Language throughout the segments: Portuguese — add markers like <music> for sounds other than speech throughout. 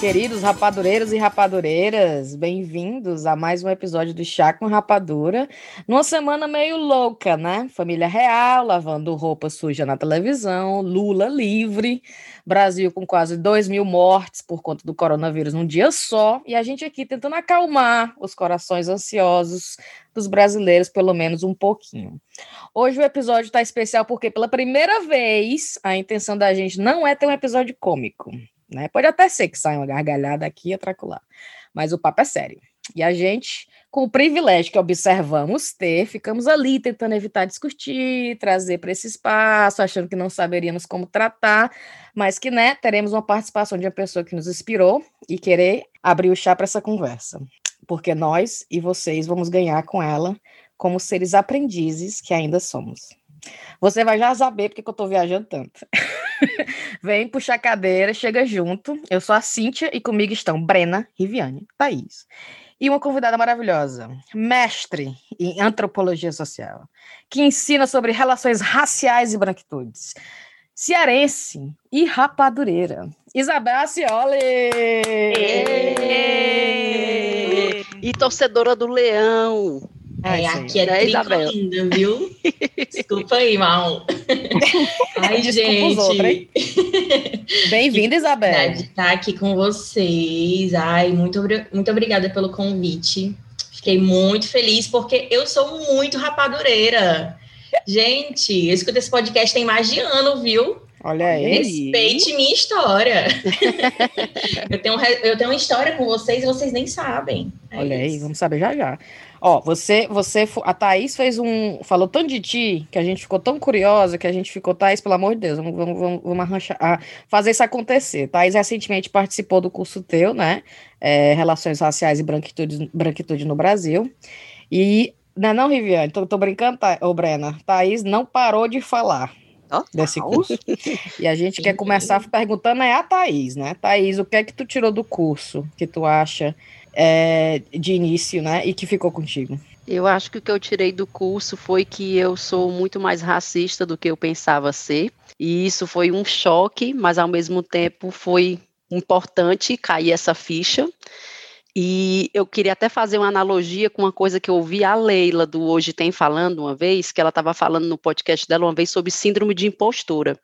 Queridos rapadureiros e rapadureiras, bem-vindos a mais um episódio do Chá com Rapadura. Numa semana meio louca, né? Família real, lavando roupa suja na televisão, Lula livre, Brasil com quase 2 mil mortes por conta do coronavírus num dia só, e a gente aqui tentando acalmar os corações ansiosos dos brasileiros, pelo menos um pouquinho. Hoje o episódio está especial porque, pela primeira vez, a intenção da gente não é ter um episódio cômico. Né? Pode até ser que saia uma gargalhada aqui e lá, mas o papo é sério. E a gente, com o privilégio que observamos ter, ficamos ali tentando evitar discutir, trazer para esse espaço, achando que não saberíamos como tratar, mas que, né, teremos uma participação de uma pessoa que nos inspirou e querer abrir o chá para essa conversa. Porque nós e vocês vamos ganhar com ela como seres aprendizes que ainda somos. Você vai já saber porque eu estou viajando tanto. <laughs> Vem puxar a cadeira, chega junto. Eu sou a Cíntia e comigo estão Brena, Riviane, Thaís. E uma convidada maravilhosa, mestre em antropologia social, que ensina sobre relações raciais e branquitudes. Cearense e rapadureira. Isabel Acioli! E torcedora do Leão. É, aqui é, é ainda, viu? <laughs> Desculpa aí, mal. <laughs> Ai, gente. Bem-vinda, Isabel. De estar aqui com vocês. Ai, muito, muito obrigada pelo convite. Fiquei muito feliz porque eu sou muito rapadureira. Gente, eu escuto esse podcast tem mais de ano, viu? Olha aí. Respeite minha história. <laughs> eu, tenho, eu tenho uma história com vocês e vocês nem sabem. É Olha isso. aí, vamos saber já já. Ó, você, você, a Thaís fez um, falou tanto de ti, que a gente ficou tão curiosa, que a gente ficou, Thaís, pelo amor de Deus, vamos, vamos, vamos, vamos arranchar, a, fazer isso acontecer. Thaís recentemente participou do curso teu, né, é, Relações Raciais e Branquitude, Branquitude no Brasil, e, não é não, Riviane, tô, tô brincando, tá, ô Brena, Thaís não parou de falar, desse curso. E a gente quer começar perguntando é a Thaís, né? Thaís, o que é que tu tirou do curso que tu acha é, de início, né? E que ficou contigo? Eu acho que o que eu tirei do curso foi que eu sou muito mais racista do que eu pensava ser. E isso foi um choque, mas ao mesmo tempo foi importante cair essa ficha. E eu queria até fazer uma analogia com uma coisa que eu ouvi a Leila do Hoje Tem falando uma vez, que ela estava falando no podcast dela uma vez sobre síndrome de impostora.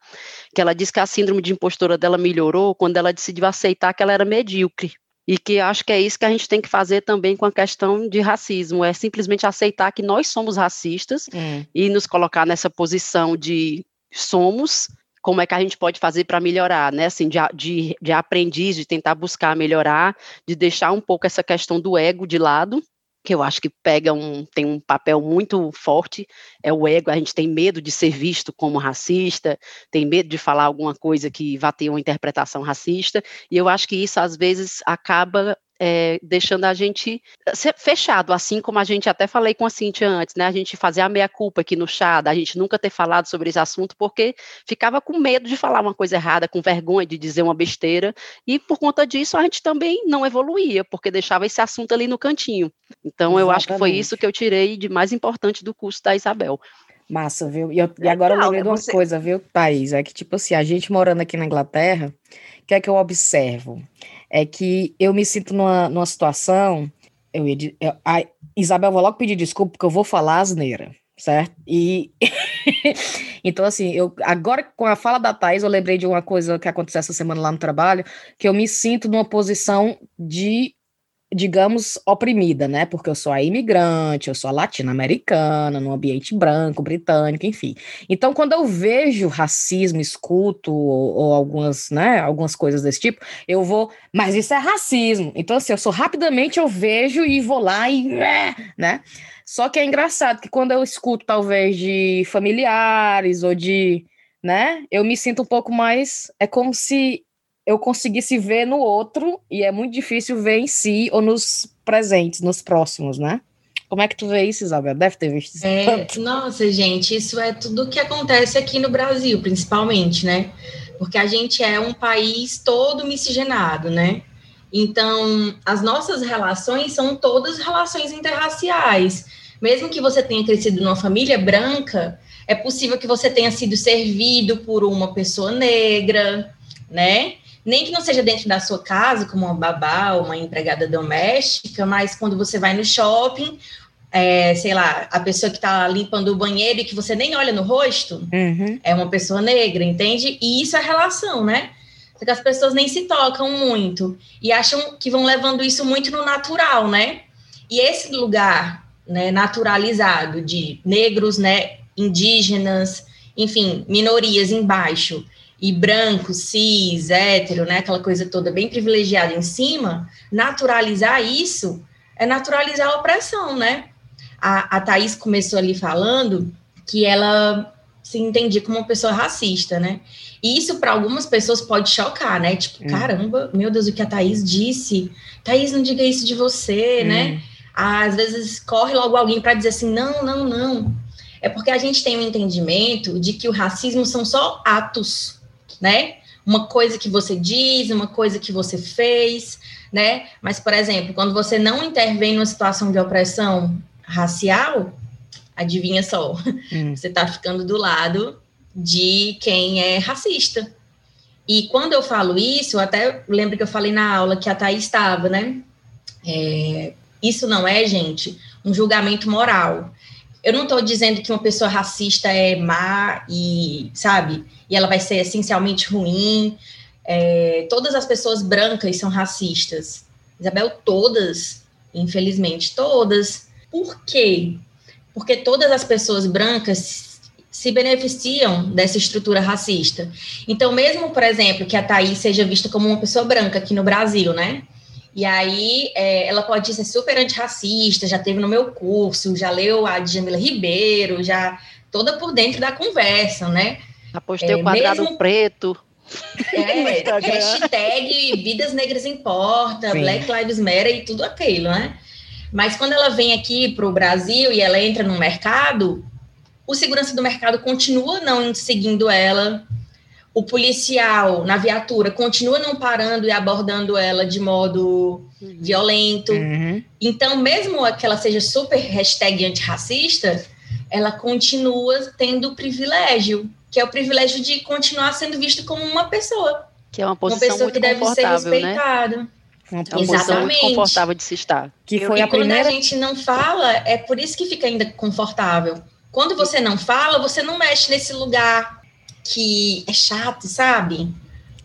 Que ela disse que a síndrome de impostora dela melhorou quando ela decidiu aceitar que ela era medíocre e que acho que é isso que a gente tem que fazer também com a questão de racismo, é simplesmente aceitar que nós somos racistas hum. e nos colocar nessa posição de somos, como é que a gente pode fazer para melhorar, né? Assim, de, de, de aprendiz, de tentar buscar melhorar, de deixar um pouco essa questão do ego de lado que eu acho que pega um, tem um papel muito forte, é o ego, a gente tem medo de ser visto como racista, tem medo de falar alguma coisa que vá ter uma interpretação racista, e eu acho que isso às vezes acaba é, deixando a gente fechado, assim como a gente até falei com a Cintia antes, né? A gente fazer a meia-culpa aqui no chá, da gente nunca ter falado sobre esse assunto, porque ficava com medo de falar uma coisa errada, com vergonha de dizer uma besteira, e por conta disso a gente também não evoluía, porque deixava esse assunto ali no cantinho. Então, Exatamente. eu acho que foi isso que eu tirei de mais importante do curso da Isabel. Massa, viu? E, eu, e agora eu lembrei de uma você... coisa, viu, Thaís? É que, tipo assim, a gente morando aqui na Inglaterra, o que é que eu observo? É que eu me sinto numa, numa situação. Eu, eu, a Isabel, vou logo pedir desculpa, porque eu vou falar asneira, certo? E. <laughs> então, assim, eu agora com a fala da Thais, eu lembrei de uma coisa que aconteceu essa semana lá no trabalho, que eu me sinto numa posição de digamos, oprimida, né? Porque eu sou a imigrante, eu sou a latino-americana, num ambiente branco, britânico, enfim. Então, quando eu vejo racismo, escuto ou, ou, algumas, né, algumas coisas desse tipo, eu vou, mas isso é racismo. Então, assim, eu sou rapidamente eu vejo e vou lá e, né? Só que é engraçado que quando eu escuto talvez de familiares ou de, né, eu me sinto um pouco mais, é como se eu conseguisse ver no outro, e é muito difícil ver em si ou nos presentes, nos próximos, né? Como é que tu vê isso, Isabel? Deve ter visto isso. É, nossa, gente, isso é tudo que acontece aqui no Brasil, principalmente, né? Porque a gente é um país todo miscigenado, né? Então, as nossas relações são todas relações interraciais. Mesmo que você tenha crescido numa família branca, é possível que você tenha sido servido por uma pessoa negra, né? Nem que não seja dentro da sua casa, como uma babá ou uma empregada doméstica, mas quando você vai no shopping, é, sei lá, a pessoa que está limpando o banheiro e que você nem olha no rosto, uhum. é uma pessoa negra, entende? E isso é relação, né? Porque as pessoas nem se tocam muito e acham que vão levando isso muito no natural, né? E esse lugar, né, naturalizado de negros, né, indígenas, enfim, minorias embaixo e branco, cis, hétero, né, aquela coisa toda bem privilegiada em cima, naturalizar isso é naturalizar a opressão, né? A, a Thaís começou ali falando que ela se entendia como uma pessoa racista, né? E isso para algumas pessoas pode chocar, né? Tipo, hum. caramba, meu Deus, o que a Thaís disse. Thaís, não diga isso de você, hum. né? Às vezes corre logo alguém para dizer assim: não, não, não. É porque a gente tem um entendimento de que o racismo são só atos né? Uma coisa que você diz, uma coisa que você fez, né? Mas, por exemplo, quando você não intervém numa situação de opressão racial, adivinha só, <laughs> hum. você está ficando do lado de quem é racista. E quando eu falo isso, eu até lembro que eu falei na aula que a Thaís estava, né? É, isso não é, gente, um julgamento moral. Eu não estou dizendo que uma pessoa racista é má e, sabe, e ela vai ser essencialmente ruim. É, todas as pessoas brancas são racistas. Isabel, todas, infelizmente, todas. Por quê? Porque todas as pessoas brancas se beneficiam dessa estrutura racista. Então, mesmo, por exemplo, que a Thaís seja vista como uma pessoa branca aqui no Brasil, né? E aí é, ela pode ser super antirracista, já teve no meu curso, já leu a Djamila Ribeiro, já toda por dentro da conversa, né? Apostei é, o quadrado mesmo... preto. É, <laughs> hashtag Vidas Negras Importa, Sim. Black Lives Matter e tudo aquilo, né? Mas quando ela vem aqui para o Brasil e ela entra no mercado, o segurança do mercado continua não seguindo ela, o policial na viatura continua não parando e abordando ela de modo uhum. violento. Uhum. Então, mesmo que ela seja super hashtag antirracista, ela continua tendo o privilégio, que é o privilégio de continuar sendo vista como uma pessoa. Que é uma posição uma pessoa muito que deve ser né? respeitada. Né? Uma posição muito confortável de se estar. Que foi e a primeira... quando a gente não fala, é por isso que fica ainda confortável. Quando você não fala, você não mexe nesse lugar que é chato, sabe?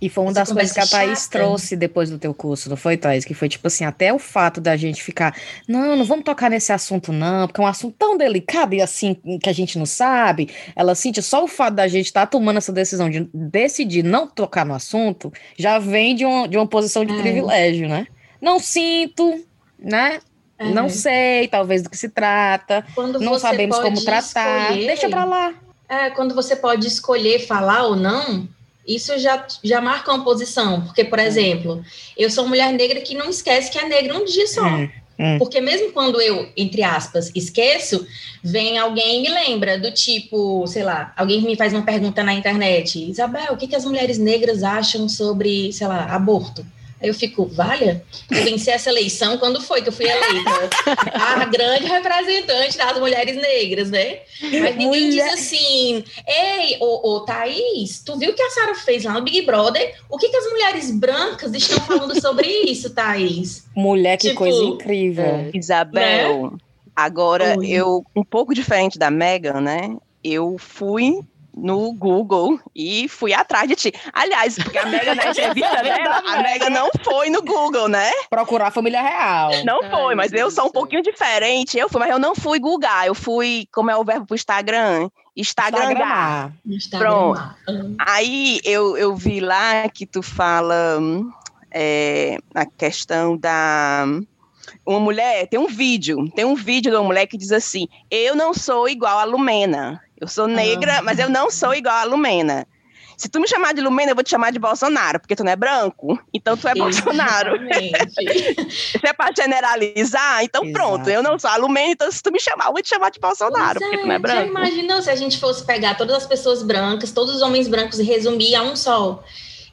E foi uma Essa das coisas que a Thaís chata. trouxe depois do teu curso, não foi, Thaís? Que foi tipo assim, até o fato da gente ficar, não, não vamos tocar nesse assunto, não, porque é um assunto tão delicado e assim que a gente não sabe. Ela sente só o fato da gente estar tá tomando essa decisão de decidir não tocar no assunto, já vem de, um, de uma posição de é. privilégio, né? Não sinto, né? É. Não sei, talvez, do que se trata. Quando não sabemos como tratar. Escolher... Deixa pra lá é, quando você pode escolher falar ou não, isso já, já marca uma posição. Porque, por exemplo, eu sou uma mulher negra que não esquece que é negra um dia só. É, é. Porque mesmo quando eu, entre aspas, esqueço, vem alguém e me lembra do tipo, sei lá, alguém me faz uma pergunta na internet, Isabel, o que, que as mulheres negras acham sobre, sei lá, aborto? Aí eu fico, valha, eu venci essa eleição quando foi que eu fui eleita? a grande representante das mulheres negras, né? Mas ninguém Mulher... diz assim, ei, ô, ô Thaís, tu viu o que a Sara fez lá no Big Brother? O que, que as mulheres brancas estão falando sobre isso, Thaís? Mulher, que tipo, coisa incrível. É, Isabel, né? agora Oi. eu, um pouco diferente da Megan, né? Eu fui no Google e fui atrás de ti. Aliás, porque a Mega na entrevista <laughs> dela, a Mega não foi no Google, né? Procurar a família real. Não foi, mas eu sou um pouquinho diferente. Eu fui, mas eu não fui Google, eu fui, como é o verbo pro Instagram? Instagram. Pronto. Aí eu, eu vi lá que tu fala é, a questão da uma mulher, tem um vídeo, tem um vídeo de uma mulher que diz assim: Eu não sou igual a Lumena. Eu sou negra, ah. mas eu não sou igual a Lumena. Se tu me chamar de Lumena, eu vou te chamar de Bolsonaro, porque tu não é branco, então tu é Bolsonaro. se <laughs> é para generalizar, então Exato. pronto, eu não sou a Lumena, então se tu me chamar, eu vou te chamar de Bolsonaro, pois porque é, tu não é branco. Já imaginou se a gente fosse pegar todas as pessoas brancas, todos os homens brancos e resumir a um só?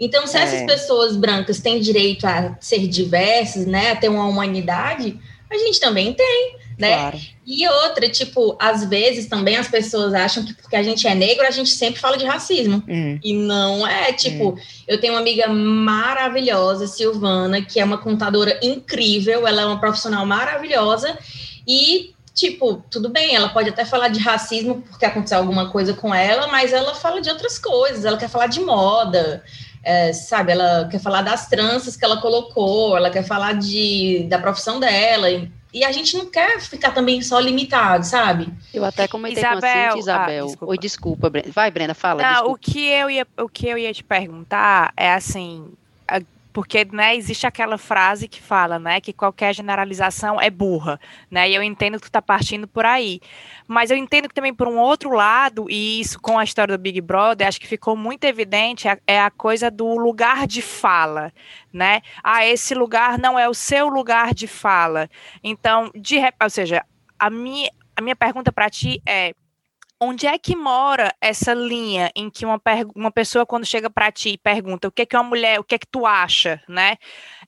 Então, se é. essas pessoas brancas têm direito a ser diversas, né, a ter uma humanidade, a gente também tem, né? Claro. E outra, tipo, às vezes também as pessoas acham que porque a gente é negro, a gente sempre fala de racismo. Hum. E não é, tipo, hum. eu tenho uma amiga maravilhosa, Silvana, que é uma contadora incrível, ela é uma profissional maravilhosa e tipo, tudo bem, ela pode até falar de racismo porque aconteceu alguma coisa com ela, mas ela fala de outras coisas, ela quer falar de moda, é, sabe, ela quer falar das tranças que ela colocou, ela quer falar de, da profissão dela, e, e a gente não quer ficar também só limitado, sabe? Eu até comentei Isabel, com a Cintia, Isabel. Ah, desculpa. Oi, desculpa, Brenda. Vai, Brenda, fala. Não, o que, eu ia, o que eu ia te perguntar é assim, porque né, existe aquela frase que fala né, que qualquer generalização é burra, né? E eu entendo que tu está partindo por aí. Mas eu entendo que também por um outro lado, e isso com a história do Big Brother, acho que ficou muito evidente, é, é a coisa do lugar de fala, né? Ah, esse lugar não é o seu lugar de fala. Então, de, ou seja, a minha, a minha pergunta para ti é onde é que mora essa linha em que uma, uma pessoa, quando chega para ti e pergunta o que é que uma mulher, o que é que tu acha, né,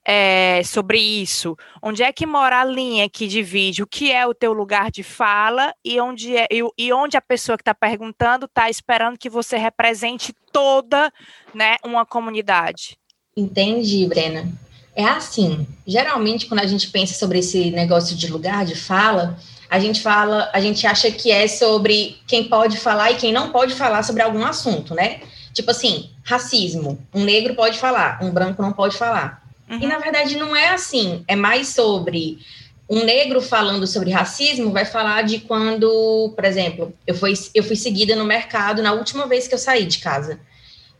é, sobre isso? Onde é que mora a linha que divide o que é o teu lugar de fala e onde, é, e, e onde a pessoa que está perguntando está esperando que você represente toda, né, uma comunidade? Entendi, Brena. É assim, geralmente quando a gente pensa sobre esse negócio de lugar de fala, a gente fala, a gente acha que é sobre quem pode falar e quem não pode falar sobre algum assunto, né? Tipo assim, racismo. Um negro pode falar, um branco não pode falar. Uhum. E na verdade não é assim. É mais sobre um negro falando sobre racismo vai falar de quando, por exemplo, eu fui, eu fui seguida no mercado na última vez que eu saí de casa.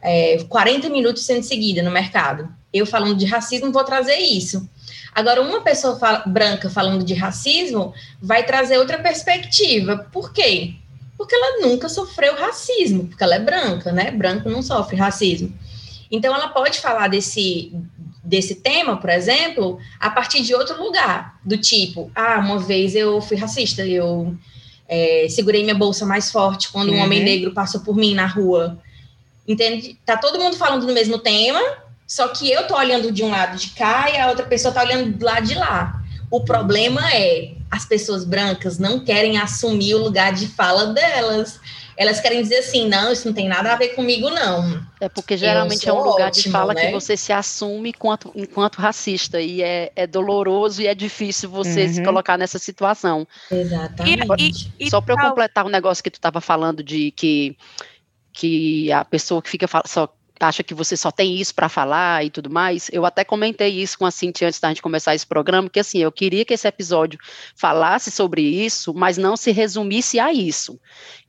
É, 40 minutos sendo seguida no mercado. Eu falando de racismo, vou trazer isso. Agora, uma pessoa fala, branca falando de racismo vai trazer outra perspectiva. Por quê? Porque ela nunca sofreu racismo, porque ela é branca, né? Branco não sofre racismo. Então, ela pode falar desse, desse tema, por exemplo, a partir de outro lugar, do tipo, ah, uma vez eu fui racista, eu é, segurei minha bolsa mais forte quando uhum. um homem negro passou por mim na rua. Entende? Tá todo mundo falando do mesmo tema, só que eu tô olhando de um lado de cá e a outra pessoa tá olhando do lado de lá. O problema é as pessoas brancas não querem assumir o lugar de fala delas. Elas querem dizer assim, não, isso não tem nada a ver comigo, não. É porque geralmente é um lugar ótimo, de fala né? que você se assume enquanto, enquanto racista. E é, é doloroso e é difícil você uhum. se colocar nessa situação. Exatamente. E, e, Só para eu completar um negócio que tu estava falando de que, que a pessoa que fica só acha que você só tem isso para falar e tudo mais. Eu até comentei isso com a Cintia antes da gente começar esse programa, que assim, eu queria que esse episódio falasse sobre isso, mas não se resumisse a isso.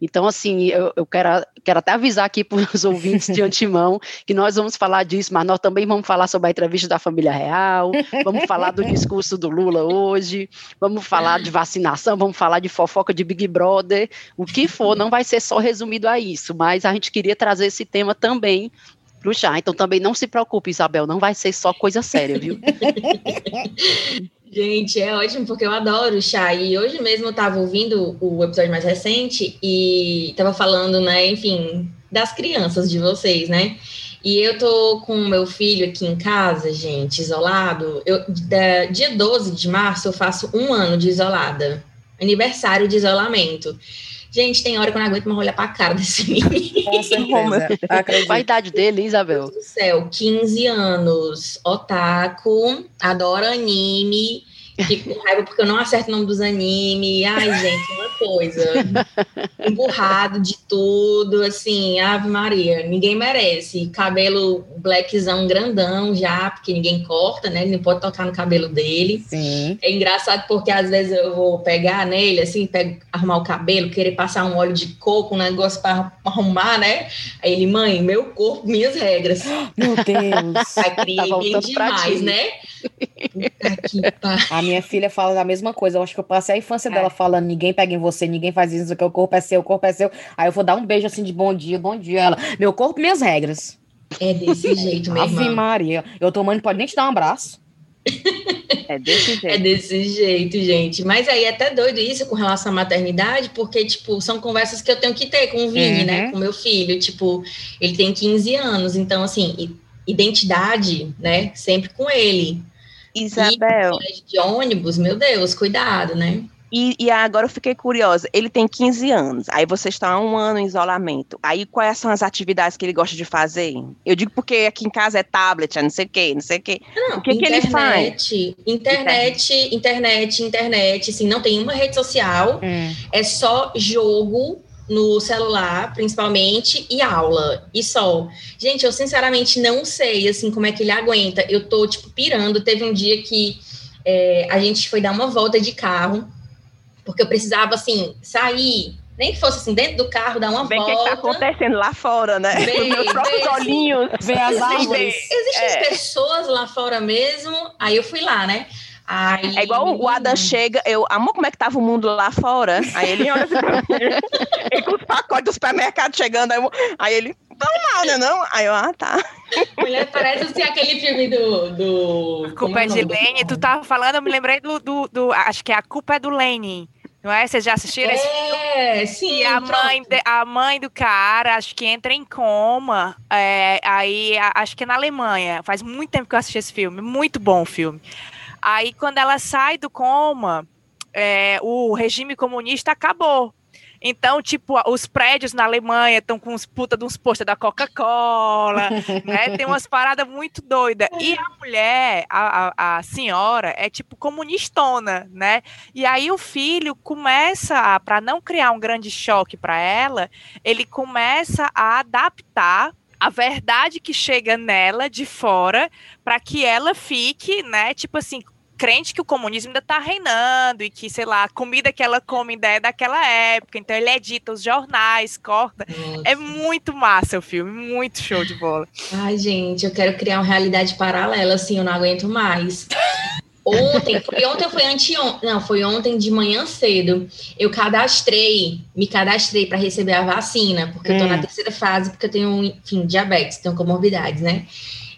Então, assim, eu, eu quero, quero até avisar aqui para os ouvintes de antemão <laughs> que nós vamos falar disso, mas nós também vamos falar sobre a entrevista da família real, vamos falar do discurso do Lula hoje, vamos falar de vacinação, vamos falar de fofoca de Big Brother, o que for, não vai ser só resumido a isso, mas a gente queria trazer esse tema também pro chá. Então também não se preocupe, Isabel, não vai ser só coisa séria, viu? <laughs> Gente, é ótimo porque eu adoro chá. E hoje mesmo eu estava ouvindo o episódio mais recente e estava falando, né, enfim, das crianças de vocês, né? E eu tô com meu filho aqui em casa, gente, isolado. Eu, da, dia 12 de março eu faço um ano de isolada. Aniversário de isolamento. Gente, tem hora que eu não aguento mais olhar pra cara desse <laughs> menino. Com certeza. Qual a idade dele, Isabel? Meu Deus do céu, 15 anos, otaku, adora anime, Fico com raiva porque eu não acerto o nome dos animes. Ai, gente, uma coisa. Emburrado de tudo, assim, Ave Maria. Ninguém merece. Cabelo blackzão grandão já, porque ninguém corta, né? Ele não pode tocar no cabelo dele. Sim. É engraçado porque às vezes eu vou pegar nele, assim, pego, arrumar o cabelo, querer passar um óleo de coco, um negócio para arrumar, né? Aí ele, mãe, meu corpo, minhas regras. <gasps> Meu Deus. Aí criei tá bem demais, né? <laughs> a minha filha fala a mesma coisa. Eu acho que eu passei a infância é. dela falando: ninguém pega em você, ninguém faz isso, que o corpo é seu, o corpo é seu. Aí eu vou dar um beijo assim de bom dia, bom dia. Ela, meu corpo, minhas regras. É desse jeito mesmo. Ave Maria. Eu tô mãe, pode nem te dar um abraço. É desse <laughs> jeito. É desse jeito, gente. Mas aí é até doido isso com relação à maternidade, porque, tipo, são conversas que eu tenho que ter com o Vini, né? uhum. né? Com meu filho. Tipo, ele tem 15 anos, então, assim, identidade, né? Sempre com ele Isabel. E de ônibus, meu Deus, cuidado, né? E, e, agora eu fiquei curiosa. Ele tem 15 anos, aí você está há um ano em isolamento. Aí quais são as atividades que ele gosta de fazer? Eu digo porque aqui em casa é tablet, é não sei o quê, não sei o quê. Não, o que, internet, que ele faz? Internet, internet, internet, assim, não tem uma rede social, hum. é só jogo no celular, principalmente, e aula, e só. Gente, eu sinceramente não sei, assim, como é que ele aguenta. Eu tô, tipo, pirando. Teve um dia que é, a gente foi dar uma volta de carro, porque eu precisava, assim, sair, nem que fosse assim, dentro do carro, dar uma Bem volta. o que está acontecendo lá fora, né? Ver, meus próprios olhinhos. Ver as árvores. Existem é. pessoas lá fora mesmo, aí eu fui lá, né? Aí... É igual o Adam chega, eu, amor, como é que tava o mundo lá fora? Aí ele olha assim pra mim, ele <laughs> com os pacotes do supermercado chegando, aí, eu, aí ele, normal, né não? Aí eu, ah, tá. Mulher, parece assim aquele filme do... do... A culpa é, é de Lane, tu tava falando, eu me lembrei do, do, do, acho que é A Culpa é do Lane. Não é? Vocês já assistiram é, esse filme? sim. E a mãe, de, a mãe do cara, acho que entra em coma. É, aí, acho que é na Alemanha. Faz muito tempo que eu assisti esse filme. Muito bom o filme. Aí, quando ela sai do coma, é, o regime comunista acabou. Então, tipo, os prédios na Alemanha estão com os puta de uns postos da Coca-Cola, <laughs> né? Tem umas paradas muito doidas. E a mulher, a, a, a, senhora, é tipo comunistona, né? E aí o filho começa, para não criar um grande choque para ela, ele começa a adaptar a verdade que chega nela de fora para que ela fique, né, tipo assim, crente que o comunismo ainda está reinando e que, sei lá, a comida que ela come ainda é daquela época. Então ele edita os jornais, corta. Nossa. É muito massa o filme, muito show de bola. Ai, gente, eu quero criar uma realidade paralela, assim, eu não aguento mais. Ontem, foi ontem foi anteontem, não, foi ontem de manhã cedo. Eu cadastrei, me cadastrei para receber a vacina, porque hum. eu tô na hum. terceira fase, porque eu tenho, enfim, diabetes, tenho comorbidades, né?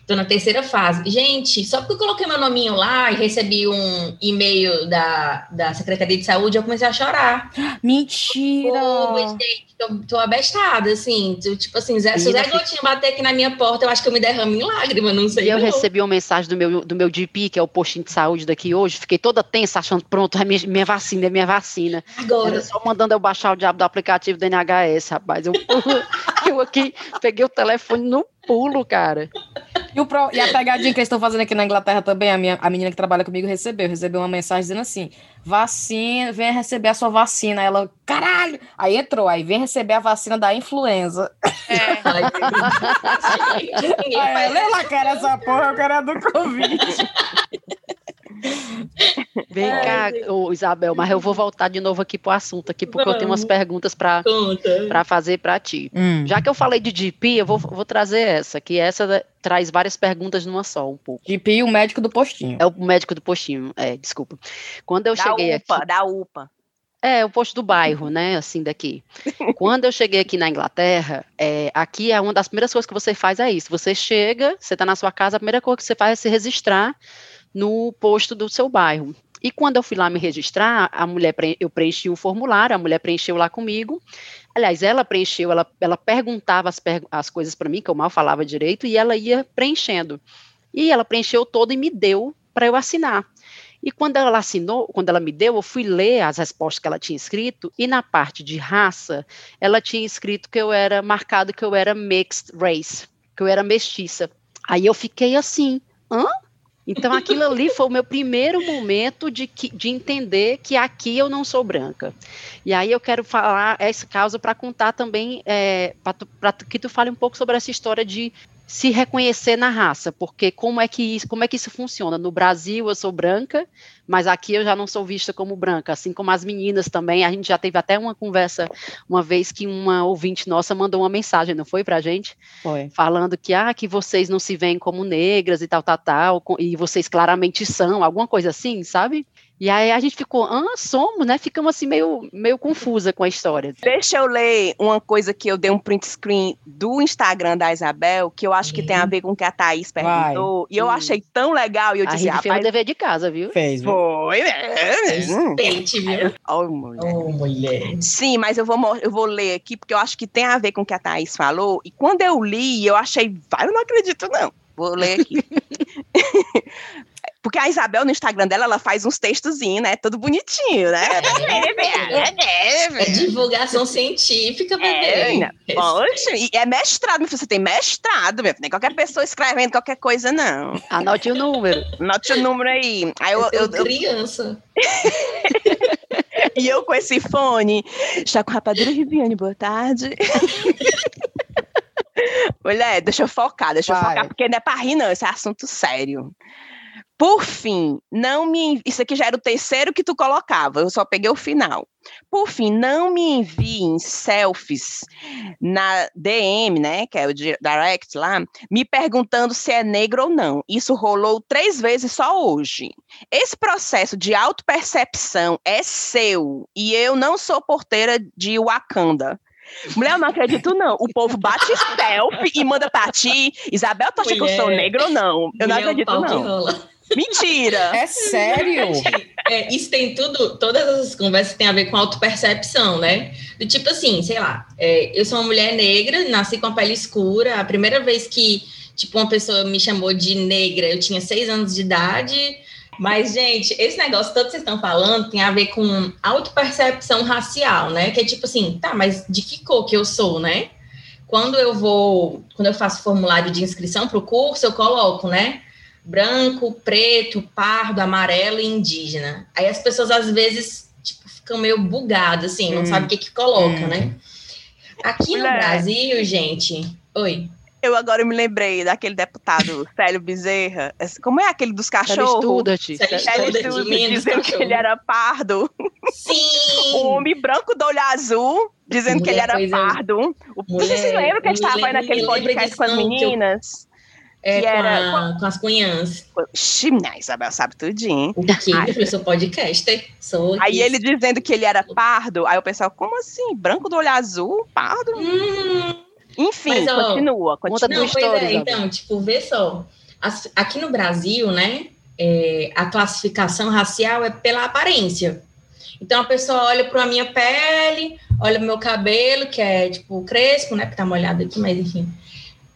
Tô na terceira fase. Gente, só porque eu coloquei meu nominho lá e recebi um e-mail da, da Secretaria de Saúde, eu comecei a chorar. Mentira! Pô, gente, tô, tô abestada, assim. Tipo assim, Zé, se o Zé Gotinha bater aqui na minha porta, eu acho que eu me derramo em lágrima, não sei. E eu recebi uma mensagem do meu, do meu GP, que é o postinho de saúde daqui hoje. Fiquei toda tensa, achando, pronto, é minha, minha vacina, é minha vacina. Agora. Era só mandando eu baixar o diabo do aplicativo do NHS, rapaz. Eu, <laughs> eu aqui peguei o telefone no pulo, cara. E, o pro, e a pegadinha que eles estão fazendo aqui na Inglaterra também, a, minha, a menina que trabalha comigo recebeu, recebeu uma mensagem dizendo assim: vacina, vem receber a sua vacina. Ela, caralho! Aí entrou, aí vem receber a vacina da influenza. É. <laughs> aí, lê lá, cara, essa porra, eu quero a do Covid. <laughs> <laughs> Vem Ai, cá, ô, Isabel, mas eu vou voltar de novo aqui pro assunto aqui, porque Vamos. eu tenho umas perguntas para fazer para ti. Hum. Já que eu falei de GP, eu vou, vou trazer essa, que essa traz várias perguntas numa só, um pouco. GP, o médico do postinho. É o médico do postinho, é, desculpa. Quando eu da cheguei UPA, aqui... Da UPA. É, o posto do bairro, né? Assim, daqui. <laughs> Quando eu cheguei aqui na Inglaterra, é, aqui é uma das primeiras coisas que você faz é isso. Você chega, você está na sua casa, a primeira coisa que você faz é se registrar no posto do seu bairro. E quando eu fui lá me registrar, a mulher eu preenchi o formulário, a mulher preencheu lá comigo. Aliás, ela preencheu, ela, ela perguntava as, as coisas para mim, que eu mal falava direito, e ela ia preenchendo. E ela preencheu todo e me deu para eu assinar. E quando ela assinou, quando ela me deu, eu fui ler as respostas que ela tinha escrito, e na parte de raça, ela tinha escrito que eu era marcado que eu era mixed race, que eu era mestiça. Aí eu fiquei assim, hã? Então, aquilo ali foi o meu primeiro momento de, de entender que aqui eu não sou branca. E aí eu quero falar essa causa para contar também, é, para que tu fale um pouco sobre essa história de se reconhecer na raça, porque como é que isso, como é que isso funciona? No Brasil eu sou branca, mas aqui eu já não sou vista como branca, assim como as meninas também. A gente já teve até uma conversa uma vez que uma ouvinte nossa mandou uma mensagem, não foi pra gente? Foi. Falando que ah, que vocês não se veem como negras e tal, tal, tal, e vocês claramente são, alguma coisa assim, sabe? E aí a gente ficou, ah, somos, né? Ficamos assim meio, meio confusa com a história. Deixa eu ler uma coisa que eu dei um print screen do Instagram da Isabel, que eu acho que tem a ver com o que a Thaís perguntou. Vai. E eu achei tão legal. E eu a disse, gente fez o dever de casa, viu? Fez, viu? Foi, né? Pente, viu? Oh mulher. oh, mulher. Sim, mas eu vou, eu vou ler aqui, porque eu acho que tem a ver com o que a Thaís falou. E quando eu li, eu achei, vai, eu não acredito, não. Vou ler aqui. <laughs> Porque a Isabel, no Instagram dela, ela faz uns textozinhos, né? Todo bonitinho, né? É, é divulgação científica, bebê. É, poxa, e é mestrado, você tem mestrado, meu. Nem qualquer pessoa escrevendo qualquer coisa, não. Anote o número. Anote o número aí. aí eu, eu, eu criança. <laughs> e eu com esse fone. Está com rapadura Riviane, boa tarde. <laughs> Mulher, deixa eu focar, deixa Vai. eu focar, porque não é pra rir, não, esse é assunto sério. Por fim, não me. Isso aqui já era o terceiro que tu colocava, eu só peguei o final. Por fim, não me enviem selfies na DM, né? Que é o direct lá, me perguntando se é negro ou não. Isso rolou três vezes só hoje. Esse processo de autopercepção é seu e eu não sou porteira de Wakanda. Mulher, eu não acredito, não. O povo bate selfie e manda pra ti. Isabel, tu acha que eu sou negro ou não? Eu não acredito, não. Mentira! É sério? É, isso tem tudo, todas as conversas têm a ver com autopercepção, né? Do tipo assim, sei lá, é, eu sou uma mulher negra, nasci com a pele escura, a primeira vez que, tipo, uma pessoa me chamou de negra, eu tinha seis anos de idade, mas, gente, esse negócio todo que vocês estão falando tem a ver com autopercepção racial, né? Que é tipo assim, tá, mas de que cor que eu sou, né? Quando eu vou, quando eu faço formulário de inscrição para o curso, eu coloco, né? Branco, preto, pardo, amarelo e indígena. Aí as pessoas às vezes tipo, ficam meio bugadas, assim, não hum. sabem o que que coloca, hum. né? Aqui no Brasil, gente. Oi. Eu agora me lembrei daquele deputado <laughs> Célio Bezerra. Como é aquele dos cachorros? Estuda-te. Célio Estuda-te, dizendo que ele era pardo. Sim! <laughs> o homem branco do olho azul, dizendo Mulher, que ele era pardo. O, Mulher, você se lembra que a gente estava aí naquele podcast com as meninas? É, que com, era, a, com as cunhãs. Chimné, Isabel sabe tudinho. O quê? Eu sou podcaster. Sou aí ele dizendo que ele era pardo, aí o pessoal, como assim? Branco do olho azul? Pardo? Hum, Enfim, Mas, ó, continua, continua. Não, história, é, então, tipo, vê só. As, aqui no Brasil, né, é, a classificação racial é pela aparência. Então a pessoa olha para a minha pele, olha o meu cabelo, que é tipo crespo, né? Porque tá molhado aqui, mas enfim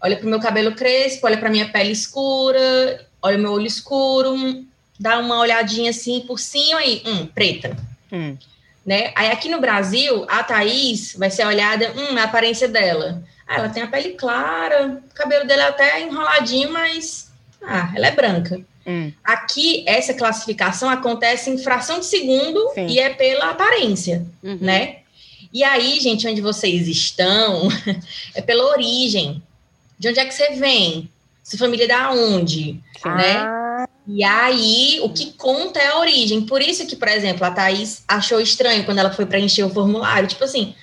olha para o meu cabelo crespo, olha para minha pele escura, olha o meu olho escuro, dá uma olhadinha assim por cima e, hum, preta. Hum. Né? Aí aqui no Brasil, a Thaís vai ser olhada, hum, a aparência dela. Ah, ela tem a pele clara, o cabelo dela é até enroladinho, mas ah, ela é branca. Hum. Aqui, essa classificação acontece em fração de segundo Sim. e é pela aparência, uhum. né? E aí, gente, onde vocês estão, <laughs> é pela origem de onde é que você vem? Sua família é da onde? Ah. Né? E aí, o que conta é a origem. Por isso que, por exemplo, a Thaís achou estranho quando ela foi preencher o formulário. Tipo assim,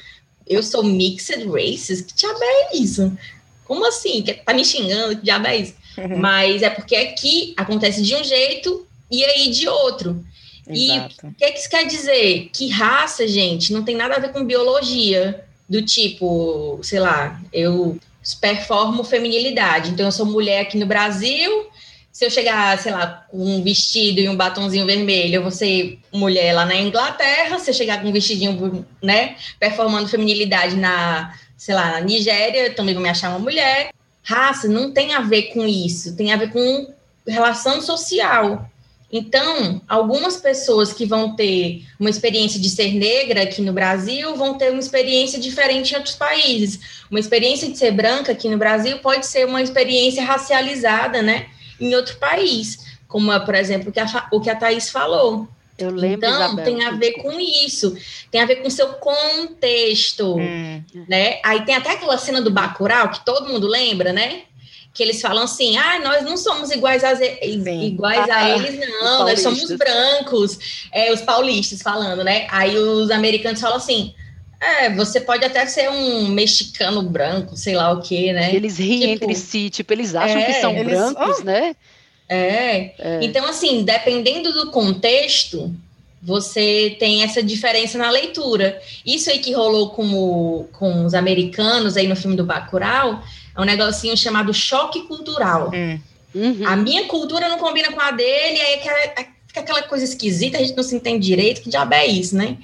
eu sou mixed races? Que diabo é isso? Como assim? Tá me xingando? Que diabo é isso? Uhum. Mas é porque aqui acontece de um jeito e aí de outro. Exato. E o que, é que isso quer dizer? Que raça, gente, não tem nada a ver com biologia. Do tipo, sei lá, eu performo feminilidade. Então, eu sou mulher aqui no Brasil. Se eu chegar, sei lá, com um vestido e um batonzinho vermelho, eu vou ser mulher lá na Inglaterra. Se eu chegar com um vestidinho, né, performando feminilidade na, sei lá, na Nigéria, também vou me achar uma mulher. Raça não tem a ver com isso, tem a ver com relação social. Então, algumas pessoas que vão ter uma experiência de ser negra aqui no Brasil vão ter uma experiência diferente em outros países. Uma experiência de ser branca aqui no Brasil pode ser uma experiência racializada, né, em outro país, como, por exemplo, o que a, o que a Thaís falou. Eu lembro, então, Isabel, tem a ver com isso, tem a ver com o seu contexto, hum. né? Aí tem até aquela cena do Bacurau, que todo mundo lembra, né? Que eles falam assim: ah, nós não somos iguais a, iguais a ah, eles, não, nós somos brancos, é, os paulistas falando, né? Aí os americanos falam assim. É, você pode até ser um mexicano branco, sei lá o que, né? Eles riem tipo, entre si, tipo, eles acham é, que são eles, brancos, oh, né? É. é. Então, assim, dependendo do contexto, você tem essa diferença na leitura. Isso aí que rolou com, o, com os americanos aí no filme do Bacurau, é um negocinho chamado choque cultural. Hum. Uhum. A minha cultura não combina com a dele, aí fica aquela coisa esquisita, a gente não se entende direito, que diabo é isso, né?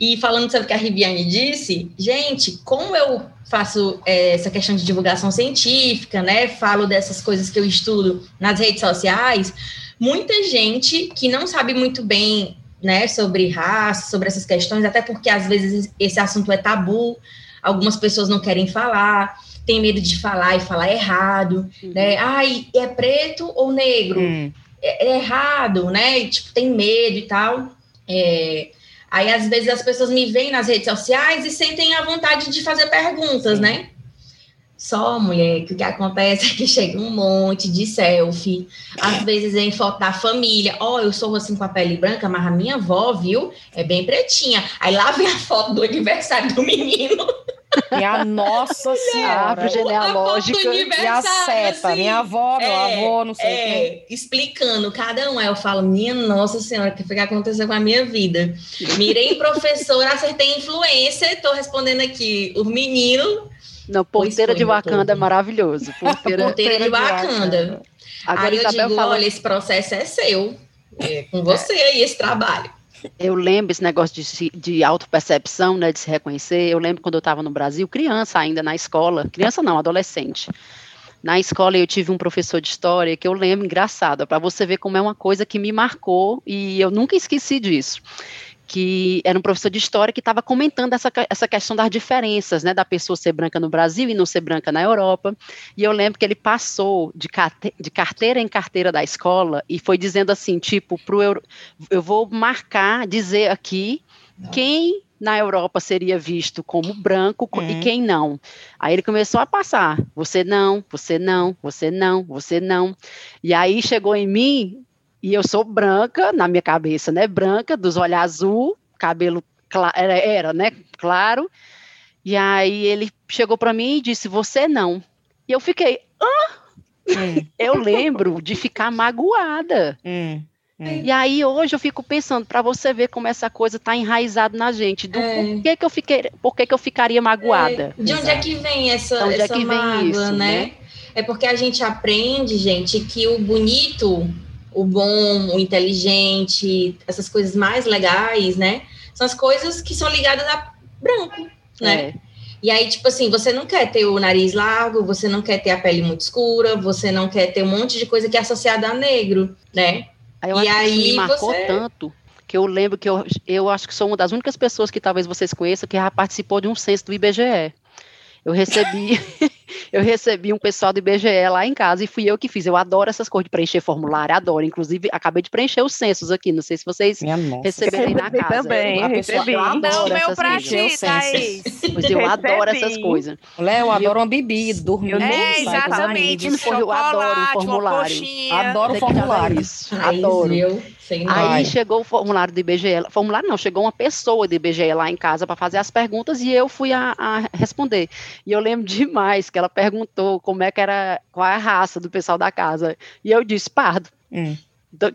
E falando sobre o que a Riviane disse, gente, como eu faço é, essa questão de divulgação científica, né? Falo dessas coisas que eu estudo nas redes sociais, muita gente que não sabe muito bem né, sobre raça, sobre essas questões, até porque às vezes esse assunto é tabu, algumas pessoas não querem falar, tem medo de falar e falar errado, uhum. né? Ai, é preto ou negro? Uhum. É, é, errado, né? E, tipo, tem medo e tal. É, aí, às vezes, as pessoas me veem nas redes sociais e sentem a vontade de fazer perguntas, Sim. né? Só, mulher, que o que acontece <laughs> é que chega um monte de selfie, às <coughs> vezes em foto da família. Ó, oh, eu sou assim com a pele branca, mas a minha avó, viu, é bem pretinha. Aí lá vem a foto do aniversário do menino. <laughs> <laughs> Minha nossa senhora. Árvore genealógica e a seta. Assim, minha avó, meu é, avô, não sei é, quem. Explicando cada um. Aí eu falo, minha nossa senhora, o que foi que aconteceu com a minha vida? <laughs> Mirei professora, acertei influência, estou respondendo aqui o menino não, Porteira de Wakanda é maravilhoso. Porteira, <laughs> porteira de Wakanda. Agora, aí eu Isabel digo, fala... olha, esse processo é seu, é com você aí esse trabalho. Eu lembro esse negócio de, de autopercepção, né, de se reconhecer. Eu lembro quando eu estava no Brasil, criança ainda, na escola. Criança não, adolescente. Na escola eu tive um professor de história que eu lembro engraçado, para você ver como é uma coisa que me marcou e eu nunca esqueci disso que era um professor de história que estava comentando essa, essa questão das diferenças, né, da pessoa ser branca no Brasil e não ser branca na Europa. E eu lembro que ele passou de, carte, de carteira em carteira da escola e foi dizendo assim, tipo, pro eu, eu vou marcar, dizer aqui não. quem na Europa seria visto como branco uhum. e quem não. Aí ele começou a passar, você não, você não, você não, você não. E aí chegou em mim e eu sou branca, na minha cabeça, né? Branca, dos olhos azul, cabelo era, era, né? Claro. E aí ele chegou para mim e disse: Você não. E eu fiquei, hã? Hum. Eu lembro de ficar magoada. Hum. Hum. E aí hoje eu fico pensando para você ver como essa coisa está enraizada na gente, do é. por que que eu fiquei, por que que eu ficaria magoada? É. De onde Exato. é que vem essa, então, essa é que mágoa, vem isso, né? né? É porque a gente aprende, gente, que o bonito o bom, o inteligente, essas coisas mais legais, né? São as coisas que são ligadas a branco, né? É. E aí, tipo assim, você não quer ter o nariz largo, você não quer ter a pele muito escura, você não quer ter um monte de coisa que é associada a negro, né? Eu e aí me marcou você... tanto que eu lembro que eu, eu acho que sou uma das únicas pessoas que talvez vocês conheçam que já participou de um censo do IBGE. Eu recebi, <laughs> eu recebi um pessoal do IBGE lá em casa e fui eu que fiz. Eu adoro essas coisas de preencher formulário, adoro. Inclusive, acabei de preencher os censos aqui. Não sei se vocês receberam aí na casa. Também, eu, recebi. Não, meu pra ti, Thaís. Pois eu adoro essas coisas. Léo, eu adoro uma bebida, dormir. É, exatamente. Eu adoro um formulário. Adoro formulário. Adoro. Aí chegou o formulário do IBGE, formulário não, chegou uma pessoa do IBGE lá em casa para fazer as perguntas e eu fui a, a, responder. E eu lembro <laughs> demais que ela perguntou como é que era, qual é a raça do pessoal da casa. E eu disse, pardo. Hum.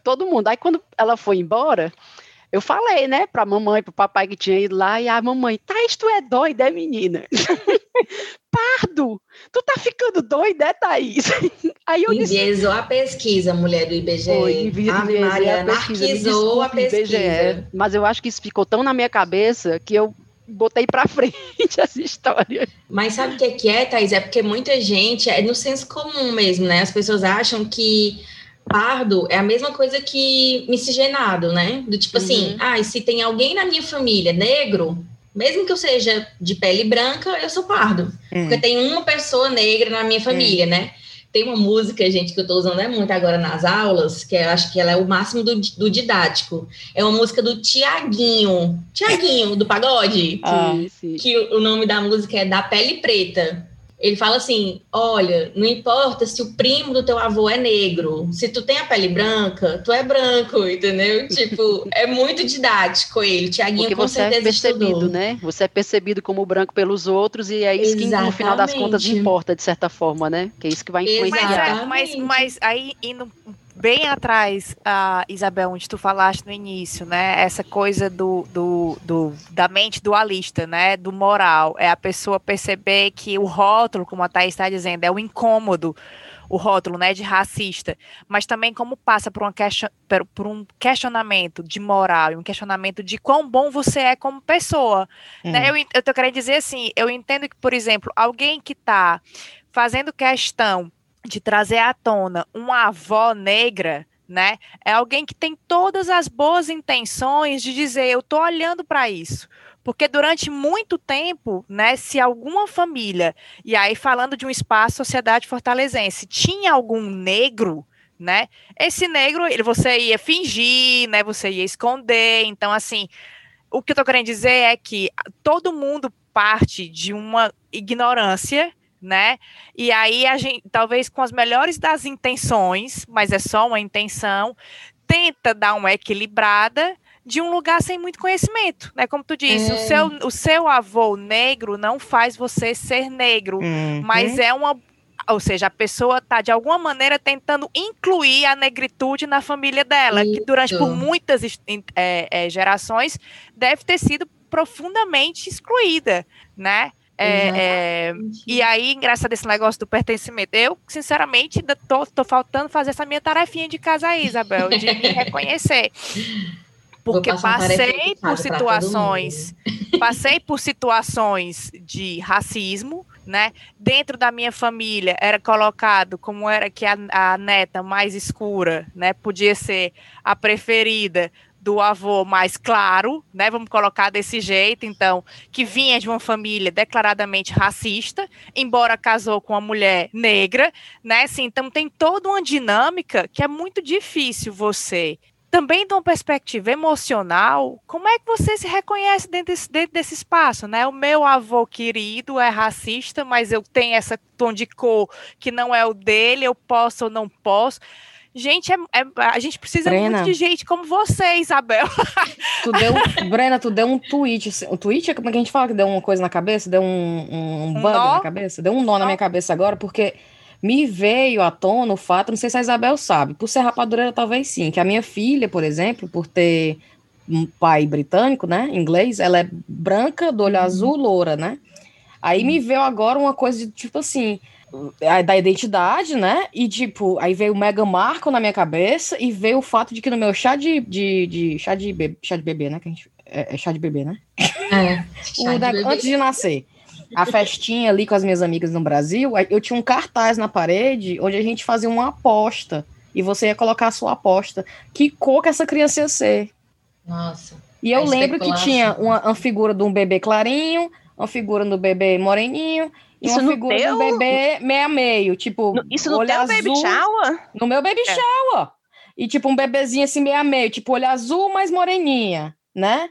Todo mundo. Aí quando ela foi embora, eu falei, né, pra mamãe, pro papai que tinha ido lá, e a mamãe, Thaís, tu é doida, é menina? <laughs> Pardo, tu tá ficando doida, é, Thaís? <laughs> Aí eu Enviesou disse... a pesquisa, mulher do IBGE. Foi, a Maria anarquizou a pesquisa. IBGE, mas eu acho que isso ficou tão na minha cabeça que eu botei para <laughs> frente essa história. Mas sabe o que é, Thaís? É porque muita gente, é no senso comum mesmo, né? As pessoas acham que pardo é a mesma coisa que miscigenado, né? Do tipo assim, uhum. assim, ah, se tem alguém na minha família negro, mesmo que eu seja de pele branca, eu sou pardo. Uhum. Porque tem uma pessoa negra na minha família, uhum. né? Tem uma música, gente, que eu estou usando é muito agora nas aulas, que eu acho que ela é o máximo do, do didático. É uma música do Tiaguinho. Tiaguinho, do pagode. Ah, que o, o nome da música é Da Pele Preta. Ele fala assim: olha, não importa se o primo do teu avô é negro, se tu tem a pele branca, tu é branco, entendeu? <laughs> Tipo, é muito didático ele. Tiaguinho Porque com você é percebido, estudou. né? Você é percebido como branco pelos outros e é isso Exatamente. que no final das contas importa de certa forma, né? Que é isso que vai influenciar. Mas, é, mas, mas aí indo bem atrás, uh, Isabel, onde tu falaste no início, né? Essa coisa do, do, do, da mente dualista, né? Do moral. É a pessoa perceber que o rótulo, como a Thaís está dizendo, é o incômodo, o rótulo, né? De racista. Mas também como passa por, uma question, por um questionamento de moral e um questionamento de quão bom você é como pessoa. Hum. Né? Eu, eu tô querendo dizer assim, eu entendo que, por exemplo, alguém que está fazendo questão de trazer à tona uma avó negra, né? É alguém que tem todas as boas intenções de dizer, eu estou olhando para isso. Porque durante muito tempo, né, se alguma família, e aí falando de um espaço sociedade fortalezense, tinha algum negro, né? Esse negro, ele, você ia fingir, né? Você ia esconder. Então, assim, o que eu tô querendo dizer é que todo mundo parte de uma ignorância né? E aí a gente, talvez com as melhores das intenções, mas é só uma intenção, tenta dar uma equilibrada de um lugar sem muito conhecimento, né? Como tu disse, é. o, seu, o seu avô negro não faz você ser negro, uhum. mas é uma ou seja, a pessoa está de alguma maneira tentando incluir a negritude na família dela, Isso. que durante por muitas é, é, gerações deve ter sido profundamente excluída, né? É, é, e aí, engraçado esse negócio do pertencimento. Eu, sinceramente, tô, tô faltando fazer essa minha tarefinha de casa aí, Isabel, de me reconhecer. <laughs> Porque passei por situações, passei por situações de racismo, né? Dentro da minha família era colocado como era que a, a neta mais escura, né? Podia ser a preferida do avô mais claro, né? Vamos colocar desse jeito, então, que vinha de uma família declaradamente racista, embora casou com uma mulher negra, né? Assim, então tem toda uma dinâmica que é muito difícil você também de uma perspectiva emocional, como é que você se reconhece dentro desse, dentro desse espaço, né? O meu avô querido é racista, mas eu tenho essa tom de cor que não é o dele, eu posso ou não posso. Gente, é, é, a gente precisa Brena, muito de gente como você, Isabel. <laughs> Tu deu, Brena, tu deu um tweet. Um tweet é como é que a gente fala que deu uma coisa na cabeça? Deu um, um, um bug nó? na cabeça? Deu um nó, nó na minha cabeça agora, porque me veio à tona o fato, não sei se a Isabel sabe, por ser rapadureira talvez sim, que a minha filha, por exemplo, por ter um pai britânico, né, inglês, ela é branca, do olho uhum. azul, loura, né? Aí me veio agora uma coisa de tipo assim, da identidade, né? E tipo, aí veio o Mega Marco na minha cabeça e veio o fato de que no meu chá de, de, de chá de bebê, chá de bebê, né? Que a gente, é, é chá de bebê, né? É, <laughs> o da, de antes de nascer. A festinha ali com as minhas amigas no Brasil, eu tinha um cartaz na parede onde a gente fazia uma aposta e você ia colocar a sua aposta. Que cor que essa criança ia ser? Nossa. E eu lembro que tinha uma, uma figura de um bebê clarinho, uma figura do bebê moreninho e isso uma figura teu... do bebê meia meio, tipo, no, isso no teu azul, baby shower? No meu baby é. shower. E tipo um bebezinho assim meia meio, tipo olho azul, mais moreninha, né?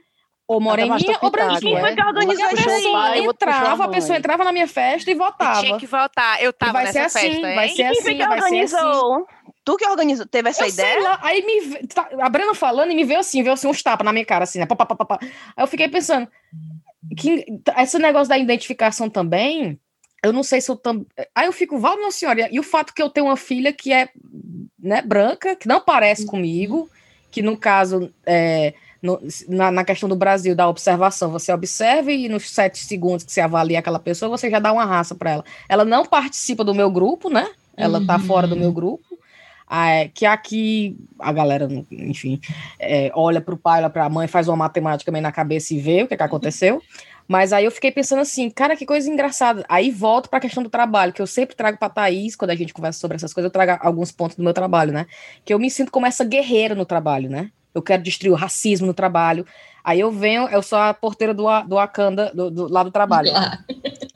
Ou moreninha ou branquinha. Quem foi que organizou isso aí? Entrava, a pessoa entrava na minha festa e votava. tinha que votar. Eu tava vai nessa ser assim, festa, Vai ser assim, quem vai organizou? ser assim. Tu que organizou, teve essa eu ideia? Lá, aí me, tá, a Brena falando e me veio assim, veio assim uns tapas na minha cara, assim, né? Pá, pá, pá, pá. Aí eu fiquei pensando, que, esse negócio da identificação também, eu não sei se eu também. Aí eu fico, Val, minha senhora, e o fato que eu tenho uma filha que é né, branca, que não parece uhum. comigo, que no caso, é, no, na, na, questão do Brasil, da observação, você observa e nos sete segundos que você avalia aquela pessoa, você já dá uma raça para ela. Ela não participa do meu grupo, né? Ela uhum. tá fora do meu grupo. Ah, é, que aqui a galera, enfim, é, olha para o pai, olha para a mãe, faz uma matemática meio na cabeça e vê o que, que aconteceu. Mas aí eu fiquei pensando assim, cara, que coisa engraçada. Aí volto para a questão do trabalho, que eu sempre trago para Thaís, quando a gente conversa sobre essas coisas, eu trago alguns pontos do meu trabalho, né? Que eu me sinto como essa guerreira no trabalho, né? Eu quero destruir o racismo no trabalho. Aí eu venho, eu sou a porteira do, do Wakanda, do, do, lá do trabalho. <laughs>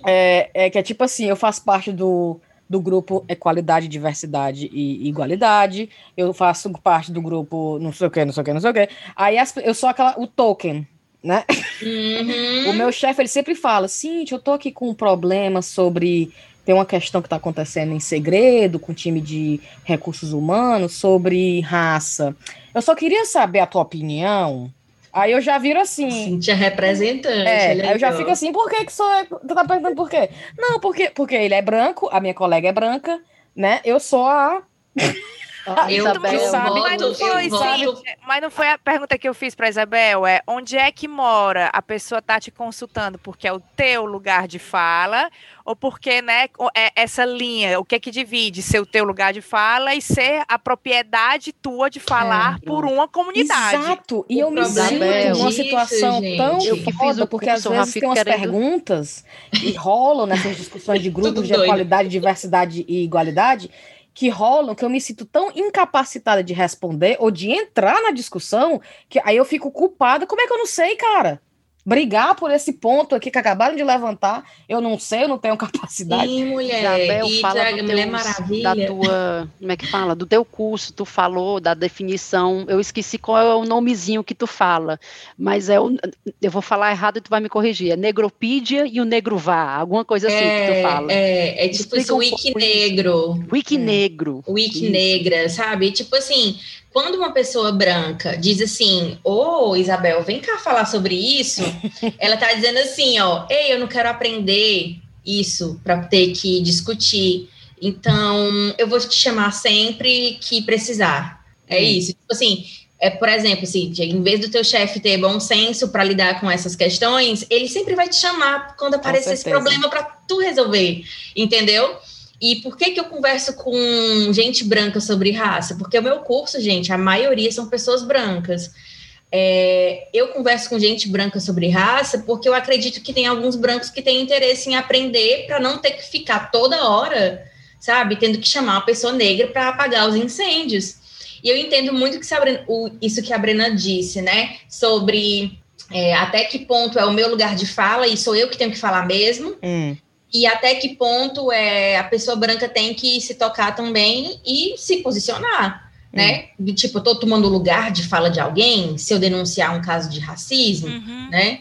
É, é que é tipo assim, eu faço parte do, do grupo Equalidade, Diversidade e Igualdade. Eu faço parte do grupo não sei o que, não sei o que, não sei o que. Aí as, eu sou aquela, o token, né? Uhum. <laughs> o meu chefe, ele sempre fala, Cintia, eu tô aqui com um problema sobre... Tem uma questão que está acontecendo em segredo com o time de recursos humanos sobre raça. Eu só queria saber a tua opinião. Aí eu já viro assim. Cintia representante. É, aí eu já fico assim, por que que sou. Tu tá perguntando por quê? Não, porque, porque ele é branco, a minha colega é branca, né? Eu sou a. Ah, eu Isabel, sabe, mas não foi, sabe, mas não foi a pergunta que eu fiz para Isabel, é onde é que mora a pessoa tá te consultando porque é o teu lugar de fala ou porque, né, é essa linha, o que é que divide ser o teu lugar de fala e ser a propriedade tua de falar é. por uma comunidade. Exato. E o eu me sinto numa situação gente. tão eu que foda, porque às vezes tem umas querendo... perguntas e rolam nessas discussões de <laughs> grupos de qualidade, diversidade e igualdade que rolam que eu me sinto tão incapacitada de responder ou de entrar na discussão que aí eu fico culpada. Como é que eu não sei, cara? Brigar por esse ponto aqui que acabaram de levantar. Eu não sei, eu não tenho <laughs> capacidade. Sim, mulher. Isabel, e fala Mulher Maravilha. Da tua, como é que fala? Do teu curso, tu falou da definição. Eu esqueci qual é o nomezinho que tu fala, mas é o, eu vou falar errado e tu vai me corrigir. É negropídia e o negrová, alguma coisa assim é, que tu fala. É, é tipo isso, um wiki negro. Wiki é. negro. Wiki negra, sabe? Tipo assim, quando uma pessoa branca diz assim, ô oh, Isabel, vem cá falar sobre isso, <laughs> ela tá dizendo assim, ó, ei, eu não quero aprender isso para ter que discutir. Então, eu vou te chamar sempre que precisar. É hum. isso. Tipo assim, é, por exemplo, assim, em vez do teu chefe ter bom senso para lidar com essas questões, ele sempre vai te chamar quando aparecer esse problema para tu resolver, entendeu? E por que, que eu converso com gente branca sobre raça? Porque o meu curso, gente, a maioria são pessoas brancas. É, eu converso com gente branca sobre raça porque eu acredito que tem alguns brancos que têm interesse em aprender para não ter que ficar toda hora, sabe, tendo que chamar uma pessoa negra para apagar os incêndios. E eu entendo muito que o, isso que a Brena disse, né, sobre é, até que ponto é o meu lugar de fala e sou eu que tenho que falar mesmo. Hum e até que ponto é, a pessoa branca tem que se tocar também e se posicionar, hum. né? De, tipo, eu tô tomando lugar de fala de alguém se eu denunciar um caso de racismo, uhum. né?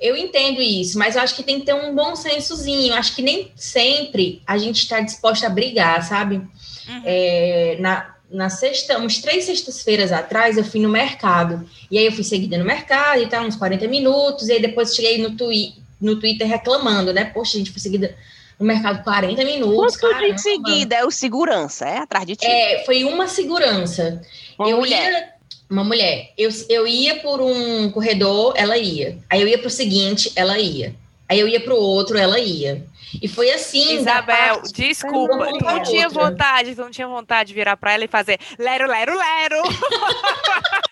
Eu entendo isso, mas eu acho que tem que ter um bom sensozinho. Acho que nem sempre a gente está disposta a brigar, sabe? Uhum. É, na, na sexta, uns três sextas-feiras atrás, eu fui no mercado. E aí eu fui seguida no mercado e tal, uns 40 minutos. E aí depois cheguei no Twitter no Twitter reclamando, né? Poxa, a gente foi seguida no mercado 40 minutos. Quanto de seguida é o segurança, é? Atrás de ti? É, foi uma segurança. Uma eu mulher. Ia, uma mulher. Eu, eu ia por um corredor, ela ia. Aí eu ia para o seguinte, ela ia. Aí eu ia para o outro, ela ia. E foi assim. Isabel, desculpa, tu não tinha vontade, tu não tinha vontade de virar para ela e fazer lero, lero, lero. <laughs>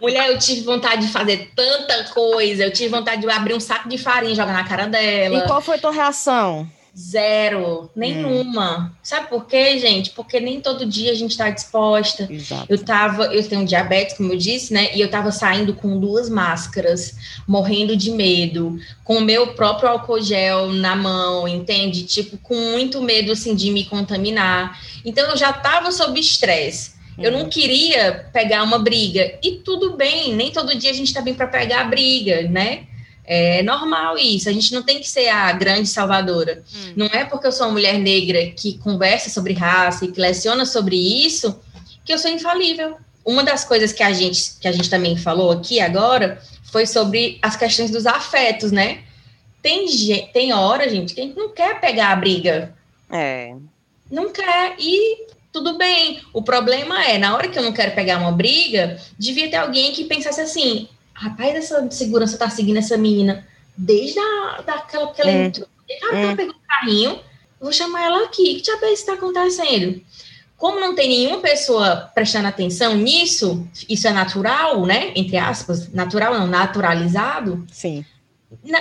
Mulher, eu tive vontade de fazer tanta coisa. Eu tive vontade de abrir um saco de farinha e jogar na cara dela. E qual foi a tua reação? Zero, nenhuma. Hum. Sabe por quê, gente? Porque nem todo dia a gente está disposta. Exato. Eu tava, eu tenho diabetes, como eu disse, né? E eu tava saindo com duas máscaras, morrendo de medo, com o meu próprio álcool gel na mão, entende? Tipo, com muito medo assim de me contaminar. Então eu já tava sob estresse. Eu não uhum. queria pegar uma briga. E tudo bem, nem todo dia a gente está bem para pegar a briga, né? É normal isso. A gente não tem que ser a grande salvadora. Hum. Não é porque eu sou uma mulher negra que conversa sobre raça e que leciona sobre isso que eu sou infalível. Uma das coisas que a gente que a gente também falou aqui agora foi sobre as questões dos afetos, né? Tem, tem hora, gente, que a gente não quer pegar a briga. É. Não quer. E tudo bem. O problema é, na hora que eu não quero pegar uma briga, devia ter alguém que pensasse assim: rapaz, essa segurança tá seguindo essa menina desde a, daquela que ela é. entrou. Desde que ela pegou o carrinho, vou chamar ela aqui. Que diabo é isso que tá acontecendo? Como não tem nenhuma pessoa prestando atenção nisso, isso é natural, né? Entre aspas, natural não, naturalizado. Sim.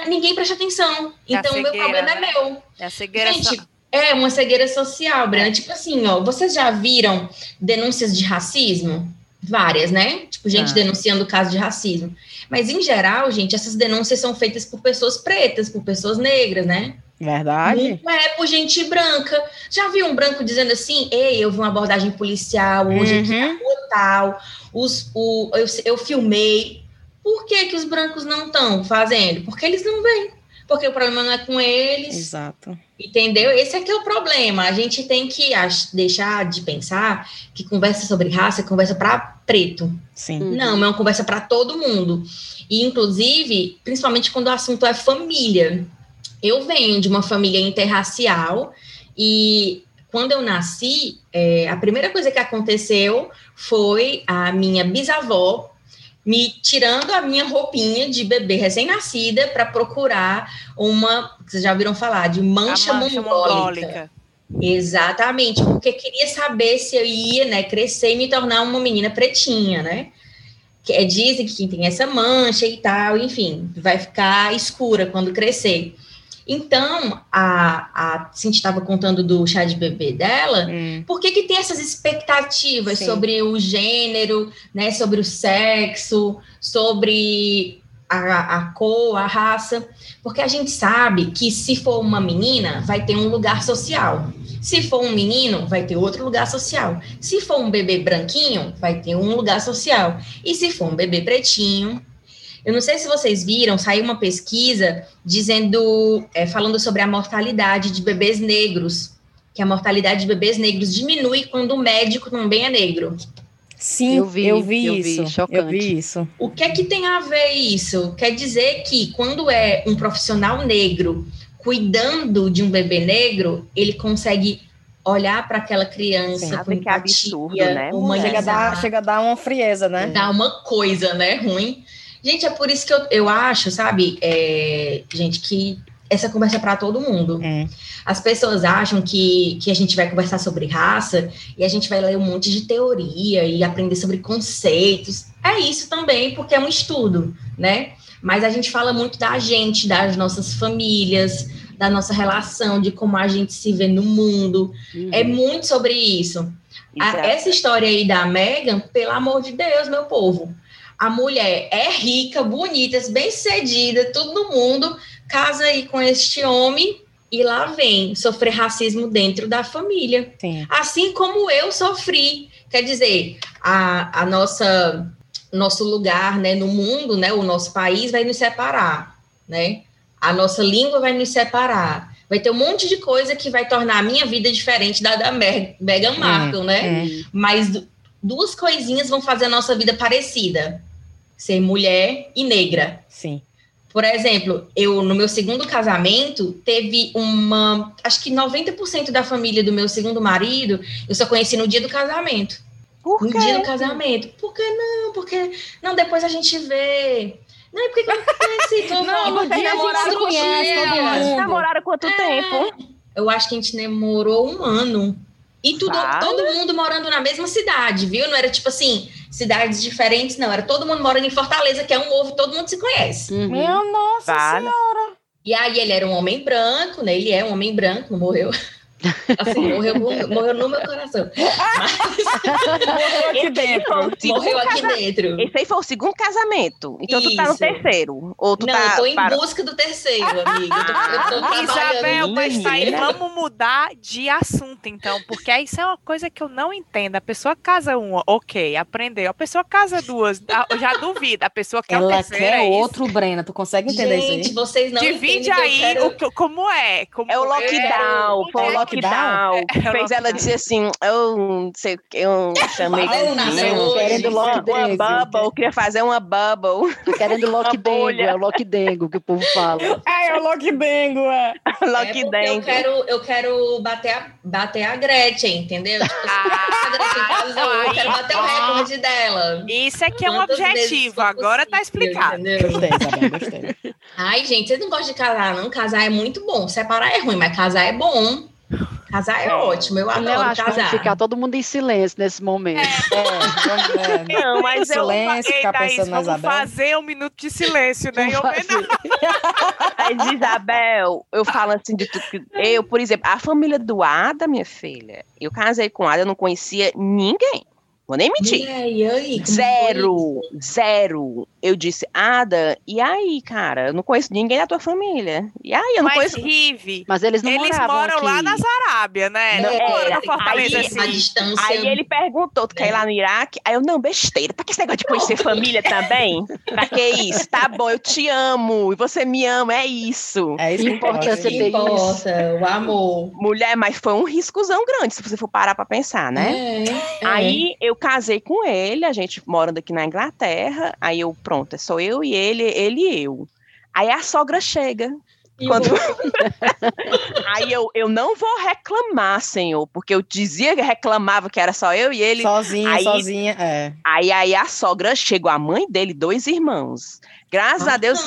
ninguém presta atenção. É então, o meu problema é meu. É a cegueira Gente, é uma cegueira social, Brena. Tipo assim, ó, vocês já viram denúncias de racismo? Várias, né? Tipo, gente ah. denunciando o caso de racismo. Mas, em geral, gente, essas denúncias são feitas por pessoas pretas, por pessoas negras, né? Verdade. Não é por gente branca. Já viu um branco dizendo assim: Ei, eu vi uma abordagem policial hoje uhum. aqui na rua tal, os, o, eu, eu filmei. Por que, que os brancos não estão fazendo? Porque eles não vêm. Porque o problema não é com eles. Exato. Entendeu? Esse aqui é o problema. A gente tem que deixar de pensar que conversa sobre raça é conversa para preto. Sim. Não, é uma conversa para todo mundo. E, inclusive, principalmente quando o assunto é família. Eu venho de uma família interracial e quando eu nasci, é, a primeira coisa que aconteceu foi a minha bisavó me tirando a minha roupinha de bebê recém-nascida para procurar uma, vocês já ouviram falar, de mancha, mancha mongólica. mongólica. Exatamente, porque queria saber se eu ia, né, crescer e me tornar uma menina pretinha, né? Que é, dizem que quem tem essa mancha e tal, enfim, vai ficar escura quando crescer. Então, a, a Cintia estava contando do chá de bebê dela, hum. por que, que tem essas expectativas Sim. sobre o gênero, né, sobre o sexo, sobre a, a cor, a raça? Porque a gente sabe que se for uma menina, vai ter um lugar social. Se for um menino, vai ter outro lugar social. Se for um bebê branquinho, vai ter um lugar social. E se for um bebê pretinho, eu não sei se vocês viram, saiu uma pesquisa dizendo, é, falando sobre a mortalidade de bebês negros, que a mortalidade de bebês negros diminui quando o médico também é negro. Sim, eu vi, eu vi eu isso. Vi, eu vi isso. O que é que tem a ver isso? Quer dizer que quando é um profissional negro cuidando de um bebê negro, ele consegue olhar para aquela criança Sim, com empatia, absurdo, né? Uma chega, a dar, chega a dar uma frieza, né? Dá uma coisa, né, ruim. Gente, é por isso que eu, eu acho, sabe, é, gente, que essa conversa é para todo mundo. É. As pessoas acham que, que a gente vai conversar sobre raça e a gente vai ler um monte de teoria e aprender sobre conceitos. É isso também, porque é um estudo, né? Mas a gente fala muito da gente, das nossas famílias, da nossa relação, de como a gente se vê no mundo. Uhum. É muito sobre isso. A, essa história aí da Megan, pelo amor de Deus, meu povo. A mulher é rica, bonita, bem cedida, tudo no mundo, casa aí com este homem e lá vem sofrer racismo dentro da família. Sim. Assim como eu sofri. Quer dizer, a, a nossa nosso lugar né, no mundo, né, o nosso país vai nos separar, né? A nossa língua vai nos separar. Vai ter um monte de coisa que vai tornar a minha vida diferente da da Meghan Markle, é, né? É. Mas duas coisinhas vão fazer a nossa vida parecida. Ser mulher e negra. Sim. Por exemplo, eu no meu segundo casamento teve uma, acho que 90% da família do meu segundo marido, eu só conheci no dia do casamento. Por no quê? dia do casamento. Por que não? Porque não, depois a gente vê. Não, é porque que <laughs> eu não conheci todo não, mundo. Não, namoraram conhece todo mundo. Namoraram quanto é, tempo? Eu acho que a gente namorou um ano. E tudo, todo mundo morando na mesma cidade, viu? Não era tipo assim, cidades diferentes, não. Era todo mundo morando em Fortaleza, que é um ovo, todo mundo se conhece. Uhum. Meu nossa vale. senhora! E aí ele era um homem branco, né? Ele é um homem branco, não morreu. Assim, morreu, morreu no meu coração. Mas... <laughs> morreu aqui dentro. Morreu aqui casa... dentro. Esse aí foi o segundo casamento. Então Isso. tu tá no terceiro. Ou tu Não, tá eu tô em para... busca do terceiro, amiga. Eu tô, eu tô Isabel, mas tá aí, vamos mudar de assunto, então. Porque isso é uma coisa que eu não entendo. A pessoa casa uma, ok, aprendeu. A pessoa casa duas, eu já duvido. A pessoa quer Ela terceiro, quer é outro, Brena. Tu consegue entender Gente, isso aí? vocês não Divide aí quero... o, como é. Como é o lockdown. Foi o lockdown lockdown. É, fez ela dizer assim, eu não sei o que, eu chamei de assim, querendo lockdengo. Uma bubble, queria fazer uma bubble. Querendo <laughs> lockdengo, é o lockdengo que o povo fala. <laughs> É, é o lockdengo, <laughs> é. lockdengo. É eu quero, eu quero bater, a, bater a Gretchen, entendeu? Tipo, ah, a Gretchen casou, eu quero bater o recorde dela. Isso é que é um objetivo, agora tá explicado. Gostei, Isabel, gostei. Ai, gente, vocês não gostam de casar, não? Casar é muito bom. Separar é ruim, mas casar é bom. Casar é, é, ótimo, eu adoro eu acho casar. Que ficar todo mundo em silêncio nesse momento. É. É, não, mas silêncio, eu ficar pensando Thaís, vamos fazer um minuto de silêncio, né? Eu Mas, Isabel, eu falo assim de tudo. Eu, por exemplo, a família do Ada, minha filha, eu casei com Ada, eu não conhecia ninguém. Vou nem mentir. E aí, aí, zero, zero. Eu disse, Ada, e aí, cara? Eu não conheço ninguém da tua família. E aí, eu não Mas, conheço. Rive, Mas eles não eles moram aqui. lá nas Arábia, né? Não, não é, Fortaleza, aí, assim. a distância... Aí ele perguntou, tu quer ir lá no Iraque? Aí eu, não, besteira. Pra que esse negócio de conhecer família também? Pra que isso? Tá bom, eu te amo. E você me ama, é isso. É isso que importa. Ter importa, o amor. Mulher, mas foi um riscozão grande, se você for parar pra pensar, né? É, é. Aí eu casei com ele, a gente morando aqui na Inglaterra. Aí eu, pronto, é só eu e ele, ele e eu. Aí a sogra chega. Quando... <laughs> aí eu, eu não vou reclamar, senhor, porque eu dizia que reclamava que era só eu e ele. Sozinha, aí, sozinha, é. Aí, aí a sogra chegou, a mãe dele, dois irmãos. Graças a Deus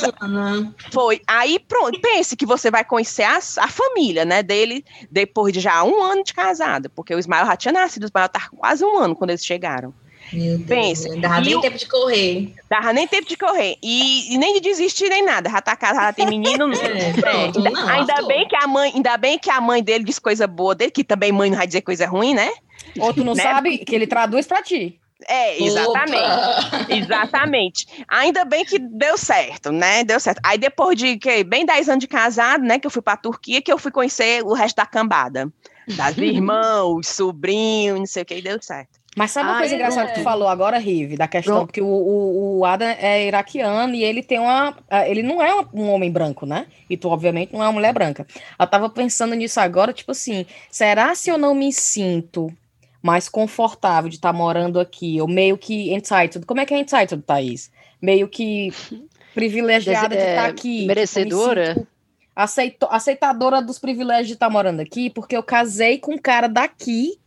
foi. Aí pronto, pense que você vai conhecer a, a, família, né, dele depois de já um ano de casado, porque o Ismael já tinha nascido, o Ismael estava quase um ano quando eles chegaram. Meu Deus, Pensa. Não dava nem o... tempo de correr. Dava nem tempo de correr. E, e nem de desistir, nem nada. Já tá casada, já tem menino. <laughs> é, pronto, ainda, não, ainda bem que a mãe, ainda bem que a mãe dele diz coisa boa dele, que também mãe não vai dizer coisa ruim, né? Ou tu não né? sabe que ele traduz pra ti. É, exatamente. Opa. Exatamente. Ainda bem que deu certo, né? Deu certo. Aí depois de que, bem 10 anos de casado, né? Que eu fui pra Turquia, que eu fui conhecer o resto da cambada. Das <laughs> irmãos, sobrinhos, não sei o que, e deu certo. Mas sabe uma ah, coisa é. engraçada que tu falou agora, Rive, da questão, Pronto. porque o, o, o Adam é iraquiano e ele tem uma. Ele não é um homem branco, né? E tu, obviamente, não é uma mulher branca. Eu tava pensando nisso agora, tipo assim, será se eu não me sinto mais confortável de estar tá morando aqui, ou meio que entitled. Como é que é entitled, Thaís? Meio que <laughs> privilegiada de estar tá é, aqui. Merecedora? Aceito, aceitadora dos privilégios de estar tá morando aqui, porque eu casei com um cara daqui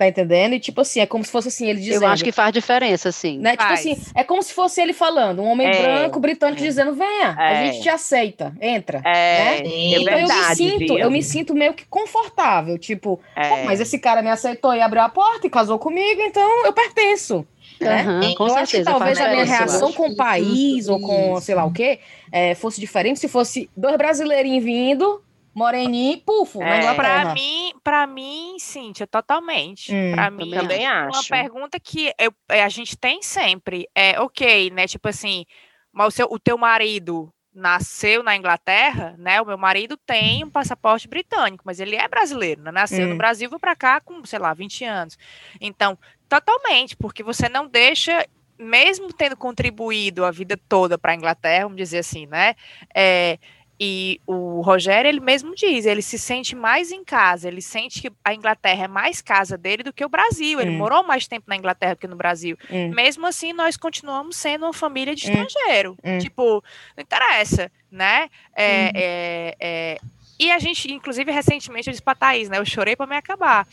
Tá entendendo? E tipo assim, é como se fosse assim, ele dizendo. Eu acho que faz diferença, sim. Né? Tipo assim, é como se fosse ele falando, um homem é, branco britânico é. dizendo: venha, é. a gente te aceita, entra. É, né? é então verdade, eu me sinto, eu me sinto meio que confortável, tipo, é. mas esse cara me aceitou e abriu a porta e casou comigo, então eu pertenço. Né? Uhum, com eu certeza, acho que talvez a minha reação com o país ou com sei lá o quê é, fosse diferente se fosse dois brasileirinhos vindo moreninho, pufo, é. Pra mim, pra mim, Cíntia, totalmente. Hum, pra mim, também acho. Uma pergunta que eu, é, a gente tem sempre é, ok, né? Tipo assim, mas o, seu, o teu marido nasceu na Inglaterra, né? O meu marido tem um passaporte britânico, mas ele é brasileiro, né? Nasceu hum. no Brasil, veio para cá com, sei lá, 20 anos. Então, totalmente, porque você não deixa mesmo tendo contribuído a vida toda para a Inglaterra, vamos dizer assim, né? É, e o Rogério, ele mesmo diz, ele se sente mais em casa, ele sente que a Inglaterra é mais casa dele do que o Brasil. Ele hum. morou mais tempo na Inglaterra que no Brasil. Hum. Mesmo assim, nós continuamos sendo uma família de hum. estrangeiro. Hum. Tipo, não interessa, né? É, é, é... E a gente, inclusive, recentemente, eu disse pra Thaís, né? Eu chorei para me acabar.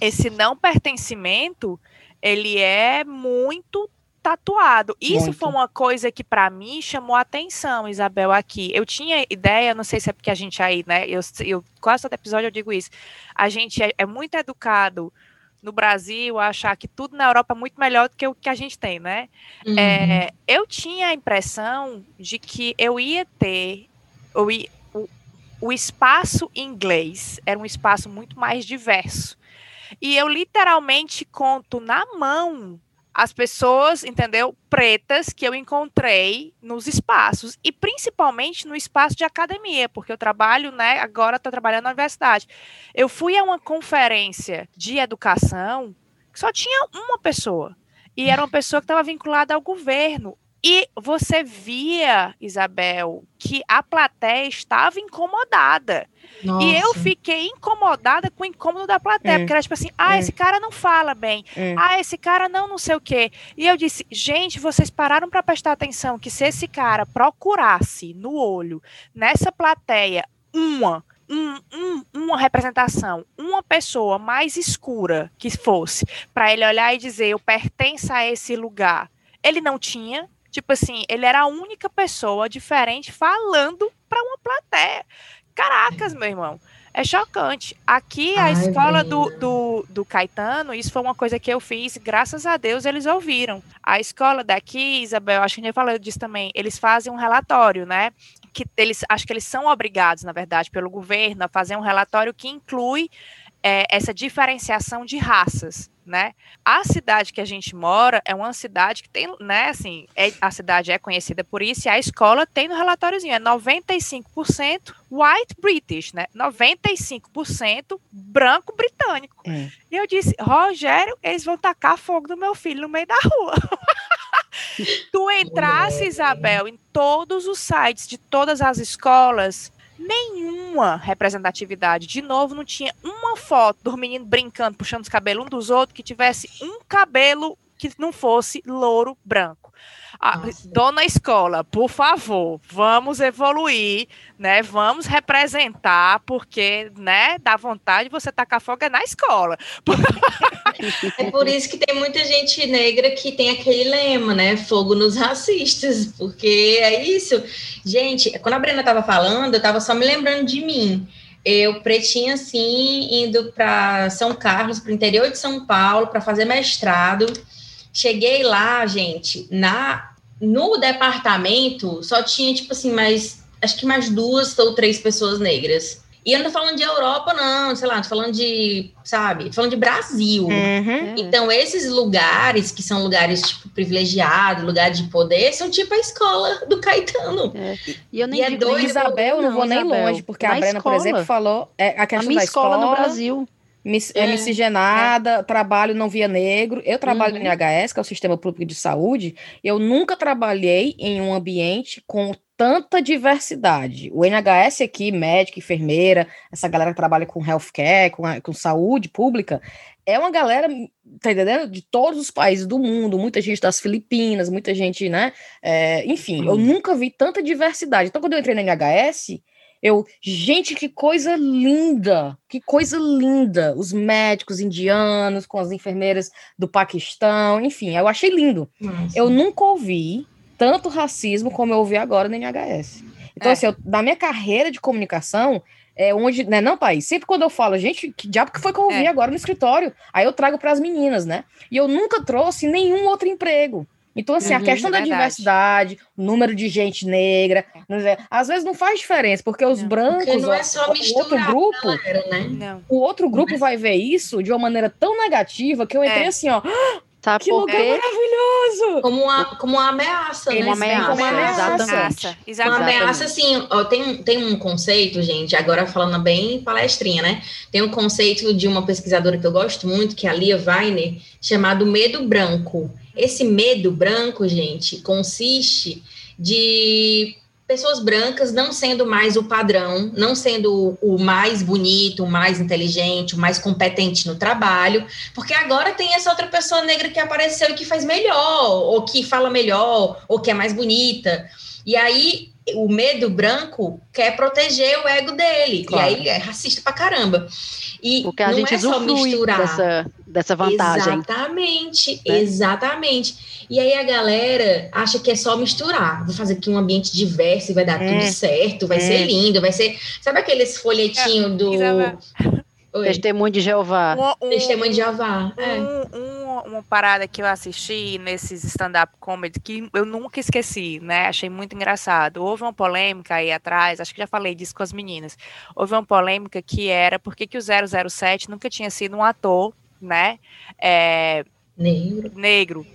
Esse não pertencimento, ele é muito tatuado. Isso Muito. foi uma coisa que para mim chamou a atenção, Isabel, aqui. Eu tinha ideia, não sei se é porque a gente aí, né? Eu, eu quase todo episódio eu digo isso. A gente é, é muito educado no Brasil a achar que tudo na Europa é muito melhor do que o que a gente tem, né? Uhum. É, eu tinha a impressão de que eu ia ter eu ia, o, o espaço inglês era um espaço muito mais diverso. E eu literalmente conto na mão as pessoas, entendeu? Pretas que eu encontrei nos espaços e principalmente no espaço de academia, porque eu trabalho, né? Agora estou trabalhando na universidade. Eu fui a uma conferência de educação que só tinha uma pessoa e era uma pessoa que estava vinculada ao governo. E você via, Isabel, que a plateia estava incomodada. Nossa. E eu fiquei incomodada com o incômodo da plateia, hum. porque era tipo assim, ah, hum. esse cara não fala bem, hum. ah, esse cara não não sei o quê. E eu disse, gente, vocês pararam para prestar atenção que se esse cara procurasse no olho, nessa plateia, uma, um, um, uma representação, uma pessoa mais escura que fosse, para ele olhar e dizer, eu pertenço a esse lugar, ele não tinha, Tipo assim, ele era a única pessoa diferente falando para uma plateia. Caracas, meu irmão. É chocante. Aqui, a Ai, escola do, do, do, Caetano, isso foi uma coisa que eu fiz, graças a Deus eles ouviram. A escola daqui, Isabel, acho que a gente falou disso também, eles fazem um relatório, né? Que eles, acho que eles são obrigados, na verdade, pelo governo a fazer um relatório que inclui é, essa diferenciação de raças né? A cidade que a gente mora é uma cidade que tem, né, assim, é, a cidade é conhecida por isso e a escola tem no relatóriozinho, é 95% white British, né? 95% branco britânico. É. E eu disse, Rogério, eles vão tacar fogo no meu filho no meio da rua. <laughs> tu entrasse, Isabel, em todos os sites de todas as escolas, nenhuma representatividade. De novo, não tinha uma foto do menino brincando, puxando os cabelos um dos outros, que tivesse um cabelo que não fosse louro branco. Ah, dona escola, por favor, vamos evoluir, né? Vamos representar, porque, né, dá vontade de você tacar fogo na escola. <laughs> É por isso que tem muita gente negra que tem aquele lema, né? Fogo nos racistas, porque é isso. Gente, quando a Brena estava falando, eu estava só me lembrando de mim. Eu pretinha assim, indo para São Carlos, para o interior de São Paulo, para fazer mestrado. Cheguei lá, gente, na no departamento só tinha, tipo assim, mais. Acho que mais duas ou três pessoas negras. E eu não tô falando de Europa, não, sei lá, tô falando de, sabe, tô falando de Brasil. Uhum. Então, esses lugares, que são lugares, tipo, privilegiados, lugar de poder, são tipo a escola do Caetano. É. E eu nem e é doido, Isabel, eu não, vou Isabel. nem longe, porque a Brena, escola. por exemplo, falou é, a questão a minha da escola, escola no Brasil. Mis, é. miscigenada, é. trabalho não via negro. Eu trabalho uhum. no NHS, que é o Sistema Público de Saúde. Eu nunca trabalhei em um ambiente com tanta diversidade. O NHS aqui, médico, enfermeira, essa galera que trabalha com healthcare, com, com saúde pública, é uma galera, tá entendendo? De todos os países do mundo, muita gente das Filipinas, muita gente, né? É, enfim, uhum. eu nunca vi tanta diversidade. Então, quando eu entrei no NHS, eu, gente, que coisa linda, que coisa linda. Os médicos indianos com as enfermeiras do Paquistão, enfim, eu achei lindo. Nossa. Eu nunca ouvi tanto racismo como eu ouvi agora no NHS. Então, é. assim, eu, na minha carreira de comunicação, é onde, né, não, pai, sempre quando eu falo, gente, que diabo que foi que eu ouvi é. agora no escritório? Aí eu trago para as meninas, né? E eu nunca trouxe nenhum outro emprego. Então, assim, uhum, a questão da diversidade, o número de gente negra, é. às vezes não faz diferença, porque os não, brancos, porque não é só o outro grupo, galera, né? o outro grupo vai ver isso de uma maneira tão negativa que eu entrei é. assim, ó, Tá que porque... lugar maravilhoso! Como uma, como uma ameaça, né? Uma ameaça, como uma ameaça. Exatamente. Exatamente. Uma ameaça, assim, ó, tem, tem um conceito, gente, agora falando bem palestrinha, né? Tem um conceito de uma pesquisadora que eu gosto muito, que é a Lia Weiner, chamado medo branco. Esse medo branco, gente, consiste de pessoas brancas não sendo mais o padrão, não sendo o mais bonito, o mais inteligente, o mais competente no trabalho, porque agora tem essa outra pessoa negra que apareceu e que faz melhor, ou que fala melhor, ou que é mais bonita. E aí o medo branco quer proteger o ego dele, claro. e aí é racista pra caramba. E porque a gente é só misturar dessa, dessa vantagem. Exatamente, né? exatamente. E aí a galera acha que é só misturar. Vou fazer aqui um ambiente diverso e vai dar é. tudo certo, vai é. ser lindo, vai ser. Sabe aqueles folhetinhos do. Oi. Testemunho de Jeová. Um, um, Testemunho de Jeová. Um, é. um, uma parada que eu assisti nesses stand-up comedy que eu nunca esqueci, né? Achei muito engraçado. Houve uma polêmica aí atrás, acho que já falei disso com as meninas. Houve uma polêmica que era por que, que o 007 nunca tinha sido um ator, né? É, negro. Negro.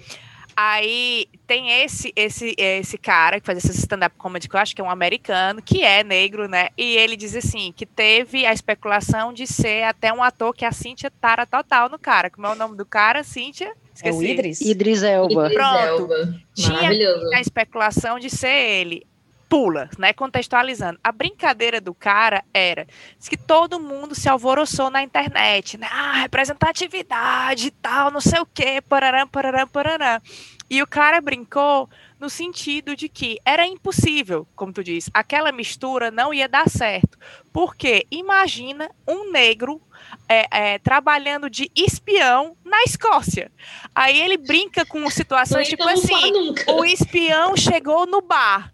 Aí tem esse esse esse cara que faz esse stand-up comedy, que eu acho que é um americano, que é negro, né? E ele diz assim, que teve a especulação de ser até um ator que a Cíntia tara total no cara. Como é o nome do cara, Cíntia? Esqueci. É o Idris? Idris Elba. Idris Pronto. Elba. Tinha a especulação de ser ele pula, né? Contextualizando. A brincadeira do cara era que todo mundo se alvoroçou na internet, né? Ah, representatividade e tal, não sei o quê, parará, parará, parará. E o cara brincou no sentido de que era impossível, como tu diz, aquela mistura não ia dar certo. Porque imagina um negro é, é, trabalhando de espião na Escócia. Aí ele brinca com situações tipo assim: o espião chegou no bar,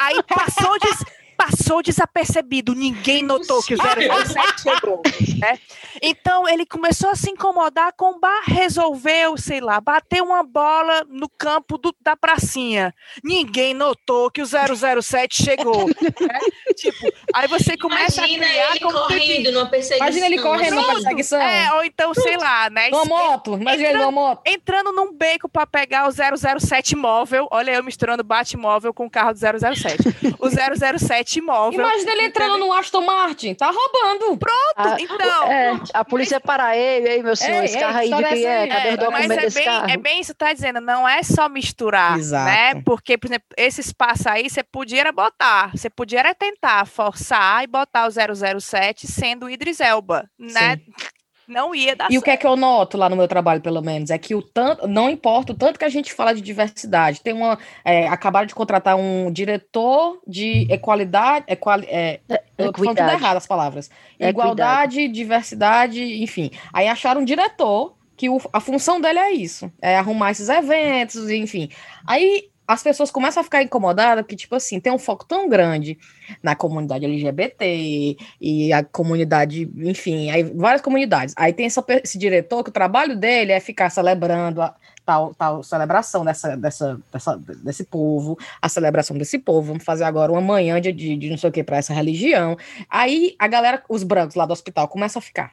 aí passou de passou desapercebido, ninguém notou que o 007 chegou. Né? Então ele começou a se incomodar com o bar, resolveu, sei lá, bater uma bola no campo do, da pracinha. Ninguém notou que o 007 chegou. Né? tipo, aí você começa Imagina a criar ele correndo numa perseguição. Imagina ele correndo numa perseguição. É, ou então, sei lá, né? Uma moto, imagina entrando, uma moto. Entrando num beco para pegar o 007 móvel, olha eu misturando Batmóvel com o carro do 007. o 007 móvel. Imagina ele entrando no Aston Martin, tá roubando. Pronto, a, então. É, a polícia para ele, ei, meu senhor, esse carro aí de quem é? Cadê os documentos desse é bem, carro? É bem isso que tá dizendo, não é só misturar, Exato. né? Porque, por exemplo, esse espaço aí você podia botar, você podia tentar forçar e botar o 007 sendo o Idris Elba, né? Sim não ia dar E certo. o que é que eu noto lá no meu trabalho, pelo menos, é que o tanto, não importa o tanto que a gente fala de diversidade. Tem uma. É, acabaram de contratar um diretor de equalidade. Equali, é, é, eu tô falando tudo errado as palavras. Igualdade, diversidade, enfim. Aí acharam um diretor que o, a função dele é isso, é arrumar esses eventos, enfim. Aí as pessoas começam a ficar incomodadas que, tipo assim, tem um foco tão grande na comunidade LGBT e a comunidade, enfim, aí várias comunidades. Aí tem essa, esse diretor que o trabalho dele é ficar celebrando a, tal, tal celebração dessa, dessa, dessa, desse povo, a celebração desse povo, vamos fazer agora uma manhã de, de, de não sei o que para essa religião. Aí a galera, os brancos lá do hospital, começam a ficar.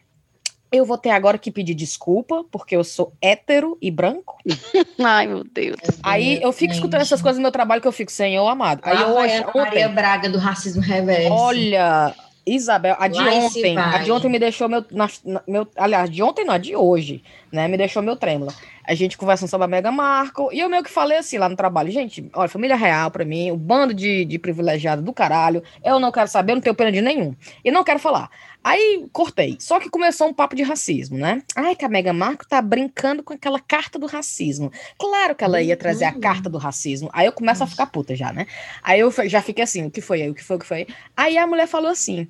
Eu vou ter agora que pedir desculpa, porque eu sou hétero e branco. <laughs> Ai, meu Deus. Aí eu fico escutando essas coisas no meu trabalho que eu fico, senhor amado. Aí eu hoje, Maria Braga do racismo reverso. Olha, Isabel, a de Lá ontem, a de ontem me deixou meu, na, meu, aliás, de ontem não, a de hoje, né, me deixou meu trêmulo. A gente conversando sobre a Mega Marco, e eu meio que falei assim lá no trabalho, gente, olha, família real para mim, o bando de, de privilegiado do caralho, eu não quero saber, eu não tenho pena de nenhum, e não quero falar. Aí cortei. Só que começou um papo de racismo, né? Ai, que a Mega Marco tá brincando com aquela carta do racismo. Claro que ela ia trazer a uhum. carta do racismo. Aí eu começo a ficar puta já, né? Aí eu já fiquei assim, o que foi aí? O que foi? O que foi? Aí a mulher falou assim: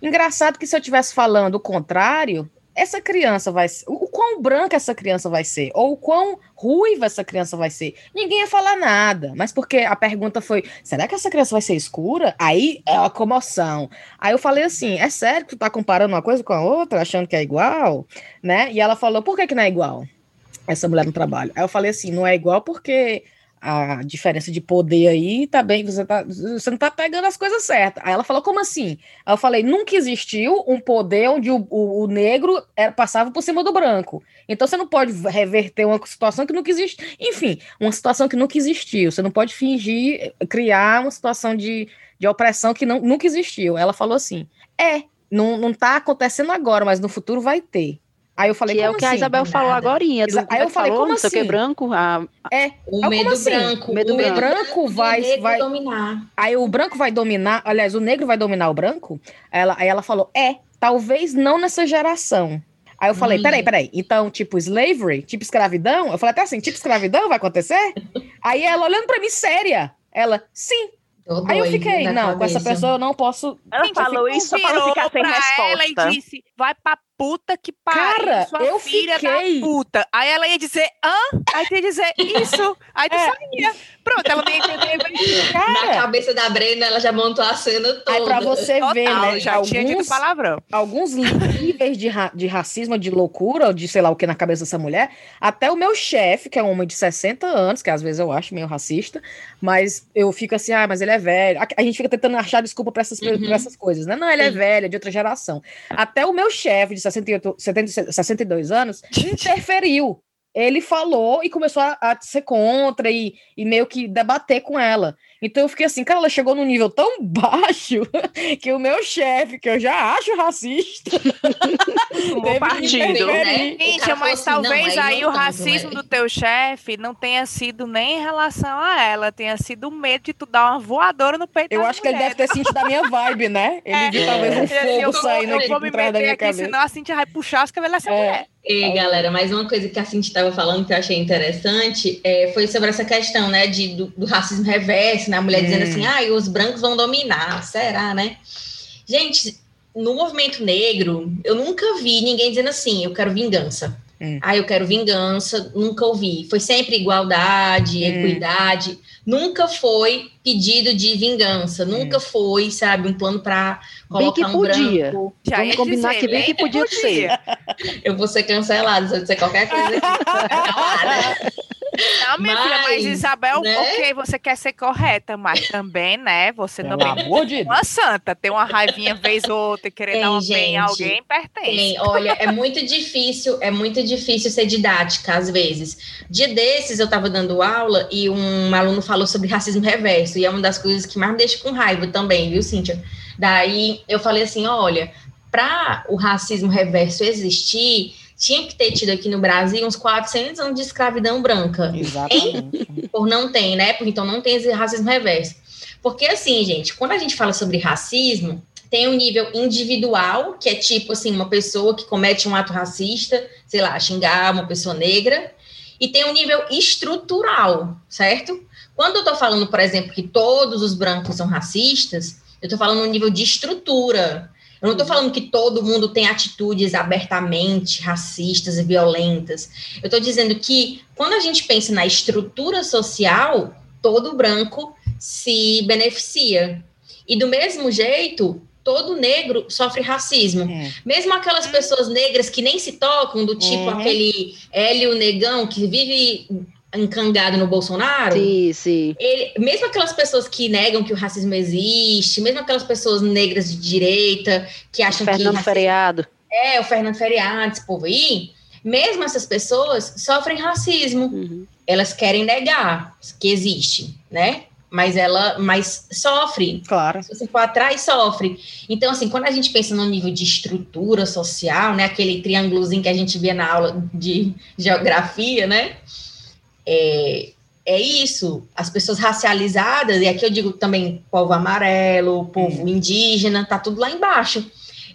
engraçado que se eu tivesse falando o contrário, essa criança vai ser, o quão branca essa criança vai ser, ou o quão ruiva essa criança vai ser. Ninguém ia falar nada, mas porque a pergunta foi: será que essa criança vai ser escura? Aí é uma comoção. Aí eu falei assim: é sério que tu tá comparando uma coisa com a outra, achando que é igual? Né? E ela falou: por que, que não é igual? Essa mulher no trabalho. Aí eu falei assim: não é igual porque a diferença de poder aí tá bem, você, tá, você não tá pegando as coisas certas. Aí ela falou, como assim? Aí eu falei, nunca existiu um poder onde o, o, o negro era, passava por cima do branco. Então você não pode reverter uma situação que nunca existe. Enfim, uma situação que nunca existiu. Você não pode fingir, criar uma situação de, de opressão que não, nunca existiu. Ela falou assim: é, não, não tá acontecendo agora, mas no futuro vai ter. Aí eu falei, que é o que assim? a Isabel falou agora. Aí eu falei, falou, como assim? que branco. A... É, o medo assim? branco. Medo o branco, branco vai, vai dominar. Aí o branco vai dominar, aliás, o negro vai dominar o branco? Ela, aí ela falou, é, talvez não nessa geração. Aí eu falei, hum. peraí, peraí, então, tipo, slavery, tipo escravidão? Eu falei até assim, tipo escravidão vai acontecer? aí ela olhando pra mim séria, ela, sim, Aí eu fiquei, não, cabeça. com essa pessoa eu não posso. Ela Gente, falou isso só para não ficar sem resposta. Ela e disse: vai pra puta que pariu, Cara, sua eu filha fiquei... da puta. Aí ela ia dizer, hã? Aí tu ia dizer, isso. Aí tu é. saía. Pronto, ela nem entendeu. <laughs> Na cabeça da Brena, ela já montou a cena toda. Aí pra você Total, ver, né? Já alguns, tinha dito palavrão. Alguns níveis de, ra de racismo, de loucura, ou de sei lá o que na cabeça dessa mulher. Até o meu chefe, que é um homem de 60 anos, que às vezes eu acho meio racista, mas eu fico assim, ah, mas ele é velho. A, a gente fica tentando achar desculpa pra essas, uhum. pra essas coisas, né? Não, ele é é velho, é de outra geração. Até o meu chefe de 68, 70, 62 anos <laughs> interferiu ele falou e começou a, a, ser contra e, e meio que debater com ela. Então eu fiquei assim, cara, ela chegou num nível tão <laughs> baixo que o meu chefe, que eu já acho racista, <laughs> teve partido, né? Gente, mas assim, talvez não, aí o racismo do teu chefe não tenha sido nem em relação a ela, tenha sido o medo de tu dar uma voadora no peito Eu acho mulher. que ele deve ter sentido da minha vibe, né? Ele é, viu talvez um fogo eu, saindo eu, aqui por trás da minha aqui, cabeça. Senão a Cintia vai puxar os cabelos dessa é. mulher. E galera, mais uma coisa que a Cintia estava falando que eu achei interessante é, foi sobre essa questão, né, de, do, do racismo reverso, né, a mulher hum. dizendo assim, ah, os brancos vão dominar, será, né? Gente, no movimento negro, eu nunca vi ninguém dizendo assim, eu quero vingança. Hum. Ah, eu quero vingança, nunca ouvi. Foi sempre igualdade, hum. equidade nunca foi pedido de vingança, nunca hum. foi, sabe, um plano para colocar bem que um podia. branco. Já Vamos combinar dizer, que bem que podia, podia ser. Eu vou ser cancelado se eu disser qualquer coisa. <laughs> Não, minha mas, filha, mas Isabel, né? ok, você quer ser correta, mas também, né? Você não é uma santa, ter uma raivinha vez ou outra e querer tem, dar uma gente, bem a alguém pertence. Tem. Olha, é muito difícil, é muito difícil ser didática às vezes. Dia desses eu estava dando aula e um aluno falou sobre racismo reverso, e é uma das coisas que mais me deixa com raiva também, viu, Cíntia? Daí eu falei assim: olha, para o racismo reverso existir, tinha que ter tido aqui no Brasil uns 400 anos de escravidão branca. Exatamente. Por não tem, né? Porque então não tem esse racismo reverso. Porque assim, gente, quando a gente fala sobre racismo, tem um nível individual, que é tipo assim, uma pessoa que comete um ato racista, sei lá, xingar uma pessoa negra, e tem um nível estrutural, certo? Quando eu tô falando, por exemplo, que todos os brancos são racistas, eu tô falando no nível de estrutura, eu não estou falando que todo mundo tem atitudes abertamente racistas e violentas. Eu estou dizendo que quando a gente pensa na estrutura social, todo branco se beneficia. E do mesmo jeito, todo negro sofre racismo. É. Mesmo aquelas pessoas negras que nem se tocam, do tipo uhum. aquele Hélio Negão que vive encangado no Bolsonaro. Sim, sim. Ele, mesmo aquelas pessoas que negam que o racismo existe, mesmo aquelas pessoas negras de direita que acham o Fernando que. Fernando Feriado. É, o Fernando Feriado, esse povo aí. Mesmo essas pessoas sofrem racismo. Uhum. Elas querem negar que existe, né? mas ela mas sofre. Claro. Se você for atrás, sofre. Então, assim, quando a gente pensa no nível de estrutura social, né, aquele triângulozinho que a gente via na aula de geografia, né, é, é isso. As pessoas racializadas, e aqui eu digo também povo amarelo, povo hum. indígena, tá tudo lá embaixo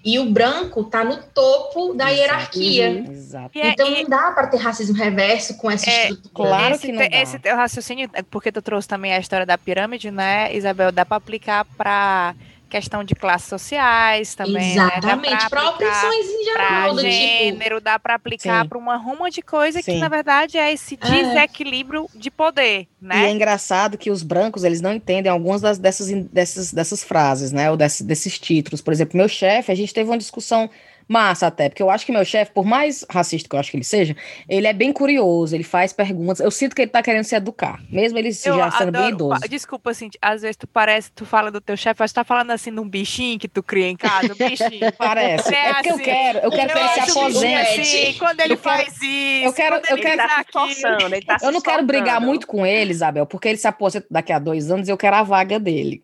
e o branco está no topo da Exato. hierarquia. Uhum. Exato. Então é, não dá para ter racismo reverso com essa é, estrutura. Claro esse, que não dá. Esse teu raciocínio, é porque tu trouxe também a história da pirâmide, né, Isabel, dá para aplicar para questão de classes sociais também. Né? Exatamente, né? para opressões em geral. Para tipo gênero, tipo... dá para aplicar para uma ruma de coisa Sim. que, na verdade, é esse é. desequilíbrio é. de poder, né? E é engraçado que os brancos, eles não entendem algumas das, dessas, dessas, dessas frases, né? Ou desse, desses títulos. Por exemplo, meu chefe, a gente teve uma discussão massa até, porque eu acho que meu chefe, por mais racista que eu acho que ele seja, ele é bem curioso, ele faz perguntas. Eu sinto que ele tá querendo se educar, mesmo ele eu já sendo bem idoso. Desculpa, assim, às vezes tu parece, tu fala do teu chefe, mas tu tá falando assim de um bichinho que tu cria em casa, um bichinho. <laughs> parece. É, é porque assim, eu quero, eu quero eu que ele se aposente. Assim, quando ele eu faz quero, isso, eu quero, eu quero, tá forçando, ele tá Eu não quero brigar muito com ele, Isabel, porque ele se aposenta daqui a dois anos e eu quero a vaga dele.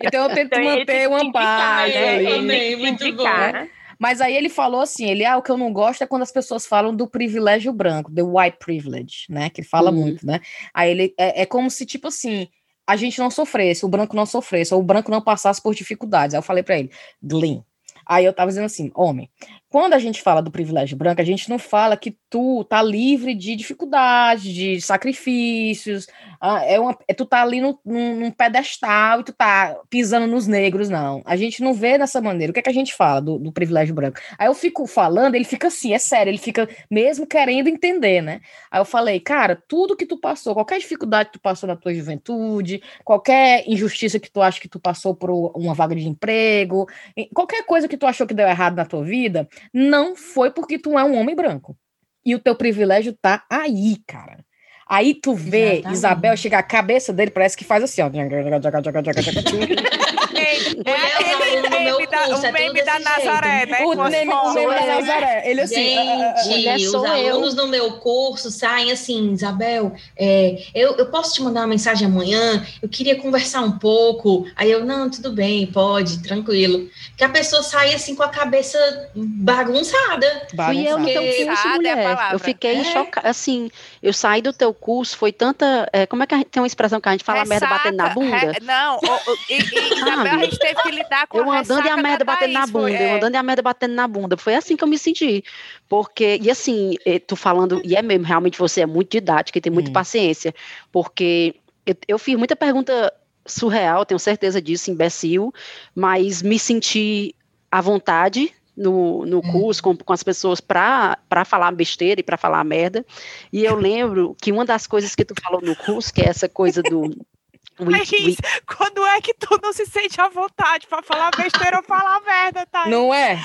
Então eu tento então, manter uma paz né? ali. Também, muito bom. Né? Mas aí ele falou assim, ele, ah, o que eu não gosto é quando as pessoas falam do privilégio branco, the white privilege, né, que fala uhum. muito, né? Aí ele, é, é como se, tipo assim, a gente não sofresse, o branco não sofresse, ou o branco não passasse por dificuldades. Aí eu falei para ele, Glenn, Aí eu tava dizendo assim, homem, quando a gente fala do privilégio branco, a gente não fala que tu tá livre de dificuldades, de sacrifícios, ah, é uma, é, tu tá ali no, num, num, pedestal e tu tá pisando nos negros, não. A gente não vê dessa maneira. O que é que a gente fala do, do privilégio branco? Aí eu fico falando, ele fica assim, é sério, ele fica mesmo querendo entender, né? Aí eu falei, cara, tudo que tu passou, qualquer dificuldade que tu passou na tua juventude, qualquer injustiça que tu acha que tu passou por uma vaga de emprego, qualquer coisa que tu achou que deu errado na tua vida, não foi porque tu é um homem branco. E o teu privilégio tá aí, cara. Aí tu vê Exatamente. Isabel chegar a cabeça dele, parece que faz assim, ó. É aquele meme da, o meme da Nazaré, né? O meme, da Nazaré. Ele assim, Gente, os alunos no meu curso saem assim, Isabel, é, eu, eu posso te mandar uma mensagem amanhã? Eu queria conversar um pouco. Aí eu, não, tudo bem, pode, tranquilo. Que a pessoa sai assim com a cabeça bagunçada. Fui eu no teu curso, mulher. eu fiquei é. chocada, assim, eu saí do teu curso, foi tanta, é, como é que a gente, tem uma expressão que a gente fala merda batendo na bunda? Re, não, o, o, e, e, <laughs> Isabel, a gente teve que lidar com eu a andando e a merda batendo na bunda, foi, é. eu andando e a merda batendo na bunda. Foi assim que eu me senti. Porque, e assim, tu falando, e é mesmo, realmente você é muito didática e tem muita hum. paciência, porque eu, eu fiz muita pergunta surreal, tenho certeza disso, imbecil, mas me senti à vontade no, no hum. curso com, com as pessoas para falar besteira e para falar merda. E eu lembro que uma das coisas que tu falou no curso, que é essa coisa do Mas <laughs> quando é que tu não se sente à vontade para falar besteira ou falar merda, tá? Não é?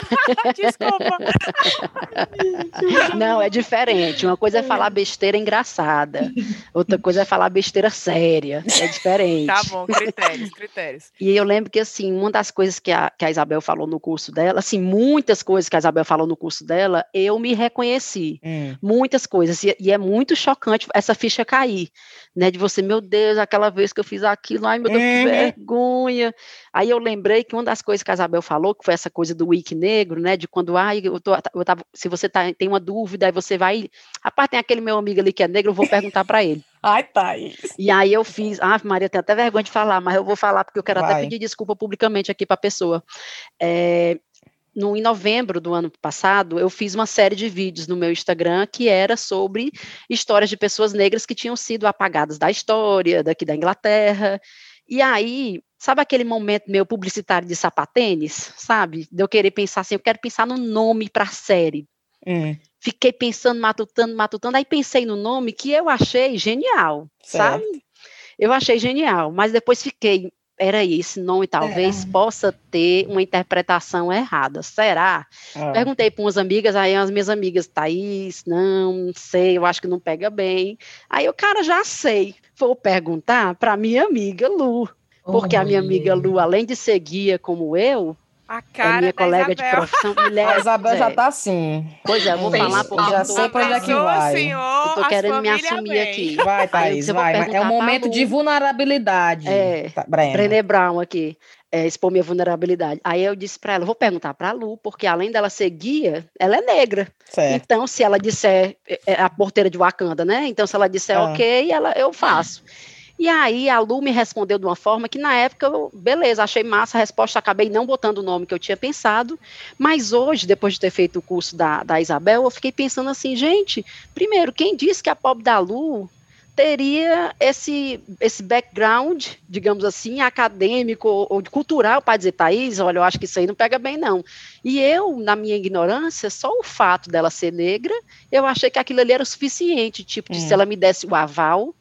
<laughs> Desculpa. Não, é diferente. Uma coisa é falar besteira engraçada, outra coisa é falar besteira séria. É diferente. Tá bom, critérios, critérios. E eu lembro que, assim, uma das coisas que a, que a Isabel falou no curso dela, assim, muitas coisas que a Isabel falou no curso dela, eu me reconheci. Hum. Muitas coisas. E, e é muito chocante essa ficha cair, né? De você, meu Deus, aquela aquela vez que eu fiz aquilo, ai meu Deus, que uhum. vergonha. Aí eu lembrei que uma das coisas que a Isabel falou, que foi essa coisa do wiki negro, né, de quando, ai, eu, tô, eu tava, se você tá, tem uma dúvida, aí você vai, rapaz, tem aquele meu amigo ali que é negro, eu vou perguntar para ele. <laughs> Ai, Thaís. E aí eu fiz, ah, Maria, tem até vergonha de falar, mas eu vou falar porque eu quero vai. até pedir desculpa publicamente aqui para a pessoa. É, no, em novembro do ano passado, eu fiz uma série de vídeos no meu Instagram que era sobre histórias de pessoas negras que tinham sido apagadas da história, daqui da Inglaterra. E aí, sabe aquele momento meu publicitário de sapatênis, sabe? De eu querer pensar assim, eu quero pensar no nome para a série. Hum. Fiquei pensando, matutando, matutando, aí pensei no nome que eu achei genial, certo. sabe? Eu achei genial, mas depois fiquei peraí, esse nome talvez é. possa ter uma interpretação errada. Será? É. Perguntei para umas amigas, aí as minhas amigas, Thaís, não, não sei, eu acho que não pega bem. Aí o cara já sei. Vou perguntar para minha amiga Lu. Porque oh, a minha amiga Lu, além de ser guia como eu, a cara é minha colega Isabel. de profissão, mulher. A Isabel é. já tá assim. Pois é, vou falar porque já sei pra onde é que vai. Senhor, eu tô querendo me assumir bem. aqui. Vai, Thaís, vai. É um momento de vulnerabilidade. É, tá, Brené Brown aqui. É, expor minha vulnerabilidade. Aí eu disse para ela, vou perguntar para a Lu, porque além dela ser guia, ela é negra. Certo. Então, se ela disser, é, é a porteira de Wakanda, né? Então, se ela disser ah. ok, ela, eu faço. E aí a Lu me respondeu de uma forma que na época, eu, beleza, achei massa a resposta, acabei não botando o nome que eu tinha pensado, mas hoje, depois de ter feito o curso da, da Isabel, eu fiquei pensando assim, gente, primeiro, quem disse que a pobre da Lu teria esse, esse background, digamos assim, acadêmico ou, ou cultural para dizer, Thaís, olha, eu acho que isso aí não pega bem, não. E eu, na minha ignorância, só o fato dela ser negra, eu achei que aquilo ali era o suficiente, tipo, de, se ela me desse o aval,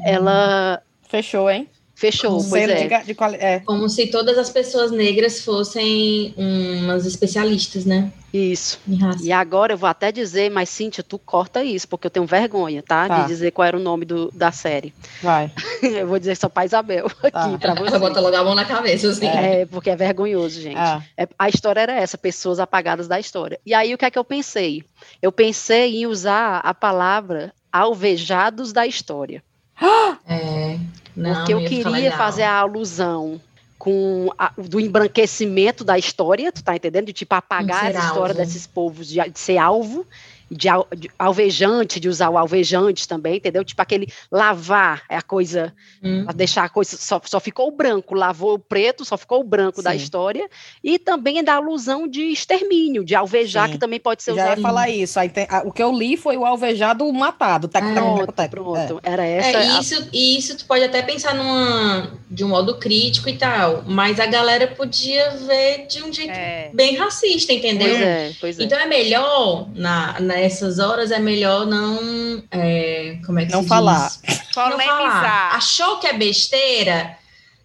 ela. Fechou, hein? Fechou, um pois é. De, de é. Como se todas as pessoas negras fossem umas especialistas, né? Isso. E agora eu vou até dizer, mas Cíntia, tu corta isso, porque eu tenho vergonha, tá? tá. De dizer qual era o nome do, da série. Vai. <laughs> eu vou dizer só pra Isabel tá. aqui pra <laughs> você. Bota logo a mão na cabeça, assim. É, porque é vergonhoso, gente. Ah. É, a história era essa, pessoas apagadas da história. E aí o que é que eu pensei? Eu pensei em usar a palavra alvejados da história. É, não, Porque eu queria fazer a alusão com a, do embranquecimento da história, tu tá entendendo? De tipo apagar a história alvo. desses povos de, de ser alvo de, de, alvejante, de usar o alvejante também, entendeu? Tipo aquele lavar é a coisa, hum. deixar a coisa, só, só ficou o branco, lavou o preto, só ficou o branco Sim. da história, e também da alusão de extermínio, de alvejar, Sim. que também pode ser Já usado. ia falar isso, aí tem, a, o que eu li foi o alvejado matado, tá, pronto, tá, pronto, é. era essa. É, isso, e isso tu pode até pensar numa, de um modo crítico e tal, mas a galera podia ver de um jeito é. bem racista, entendeu? Pois é, pois é. Então é melhor, na, na nessas horas é melhor não. É, como é que não se falar. diz? Não falar. Achou que é besteira?